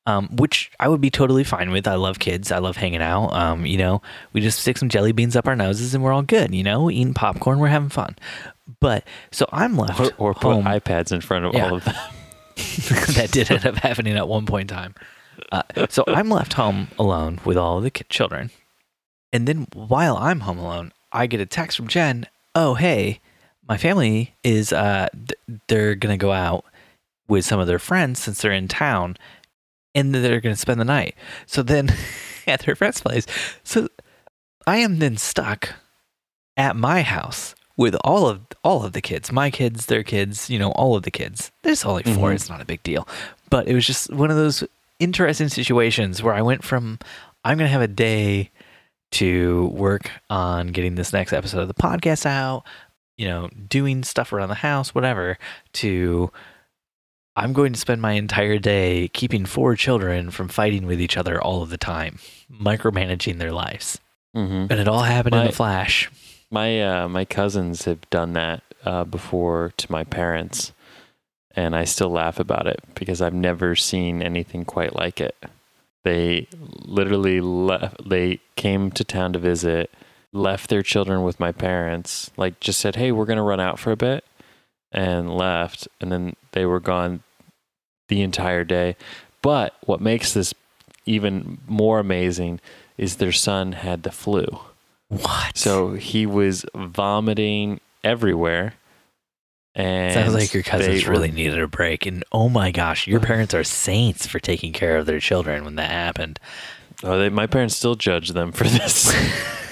Um, which I would be totally fine with. I love kids. I love hanging out. Um, you know, we just stick some jelly beans up our noses and we're all good. You know, eating popcorn, we're having fun. But so I'm left Or, or put home. iPads in front of Yeah. all of them. that did end up happening at one point in time. Uh, so I'm left home alone with all of the children. And then while I'm home alone, I get a text from Jen. Oh, hey, my family is, uh, th- they're going to go out with some of their friends since they're in town and then they're going to spend the night. So then at their friend's place. So I am then stuck at my house with all of all of the kids, my kids, their kids, you know, all of the kids. There's only 4 Mhm. It's not a big deal, but it was just one of those interesting situations where I went from I'm gonna have a day to work on getting this next episode of the podcast out, you know, doing stuff around the house, whatever, to I'm going to spend my entire day keeping four children from fighting with each other all of the time, micromanaging their lives. Mm-hmm. And it all happened in My- a flash. My uh, my cousins have done that uh, before to my parents, and I still laugh about it because I've never seen anything quite like it. They literally left. They came to town to visit, left their children with my parents. Like just said, "Hey, we're gonna run out for a bit," and left. And then they were gone the entire day. But what makes this even more amazing is their son had the flu. What? So he was vomiting everywhere. And Sounds like your cousins were- really needed a break. And oh my gosh, your parents are saints for taking care of their children when that happened. Oh, they, my parents still judge them for this.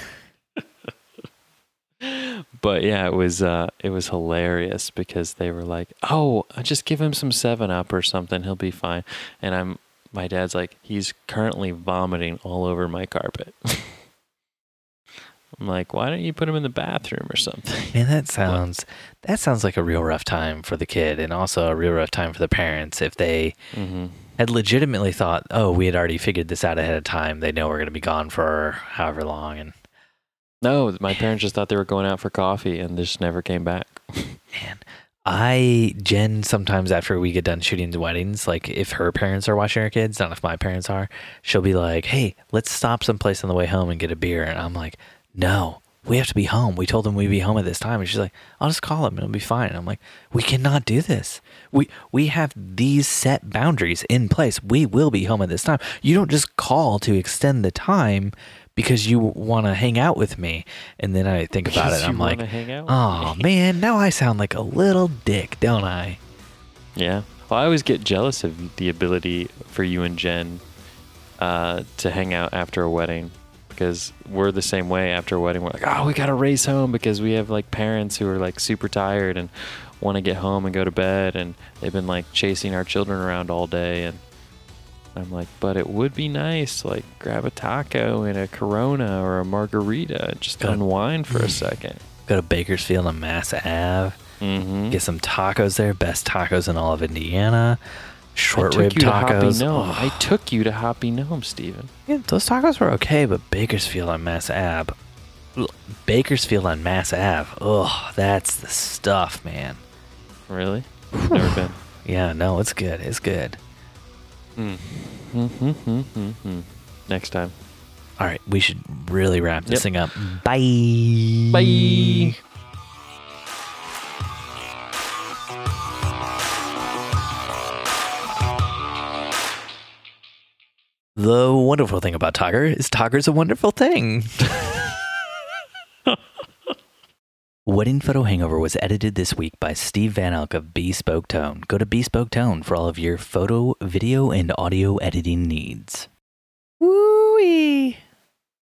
but yeah, it was uh, it was hilarious because they were like, "Oh, just give him some Seven Up or something; he'll be fine." And I'm, my dad's like, "He's currently vomiting all over my carpet." I'm like, "Why don't you put him in the bathroom or something?" Man, that sounds that sounds like a real rough time for the kid and also a real rough time for the parents if they hmm had legitimately thought, "Oh, we had already figured this out ahead of time. They know we're going to be gone for however long." And No, my parents just thought they were going out for coffee and just never came back. man, I Jen sometimes after we get done shooting the weddings, like if her parents are watching her kids, not if my parents are, she'll be like, "Hey, let's stop someplace on the way home and get a beer." And I'm like, "No, we have to be home. We told them we'd be home at this time." And she's like, "I'll just call them and it'll be fine." And I'm like, "We cannot do this. We we have these set boundaries in place. We will be home at this time. You don't just call to extend the time." Because you want to hang out with me, and then I think about it, I'm like, wanna hang out Oh man, now I sound like a little dick, don't I? Yeah. Well, I always get jealous of the ability for you and Jen uh, to hang out after a wedding because we're the same way after a wedding. We're like, oh, we got to race home because we have like parents who are like super tired and want to get home and go to bed. And they've been like chasing our children around all day. And I'm like, but it would be nice like grab a taco and a Corona or a margarita just Gotta- unwind for a second. Go to Bakersfield and Mass Ave, Mm-hmm. get some tacos there. Best tacos in all of Indiana. Short rib to tacos. Gnome. Oh, I took you to Hoppy Gnome, Steven. yeah, those tacos were okay, but Bakersfield on Mass Ave. Bakersfield on Mass Ave. Oh, that's the stuff, man. Really? Never been. Yeah, no, it's good. It's good. Mm. Mm-hmm. Next time. All right, we should really wrap this yep. thing up. Bye. Bye. The wonderful thing about Togger is Togger's a wonderful thing. Wedding Photo Hangover was edited this week by Steve Van Elk of Bespoke Tone. Go to Bespoke Tone for all of your photo, video, and audio editing needs. Woo-wee!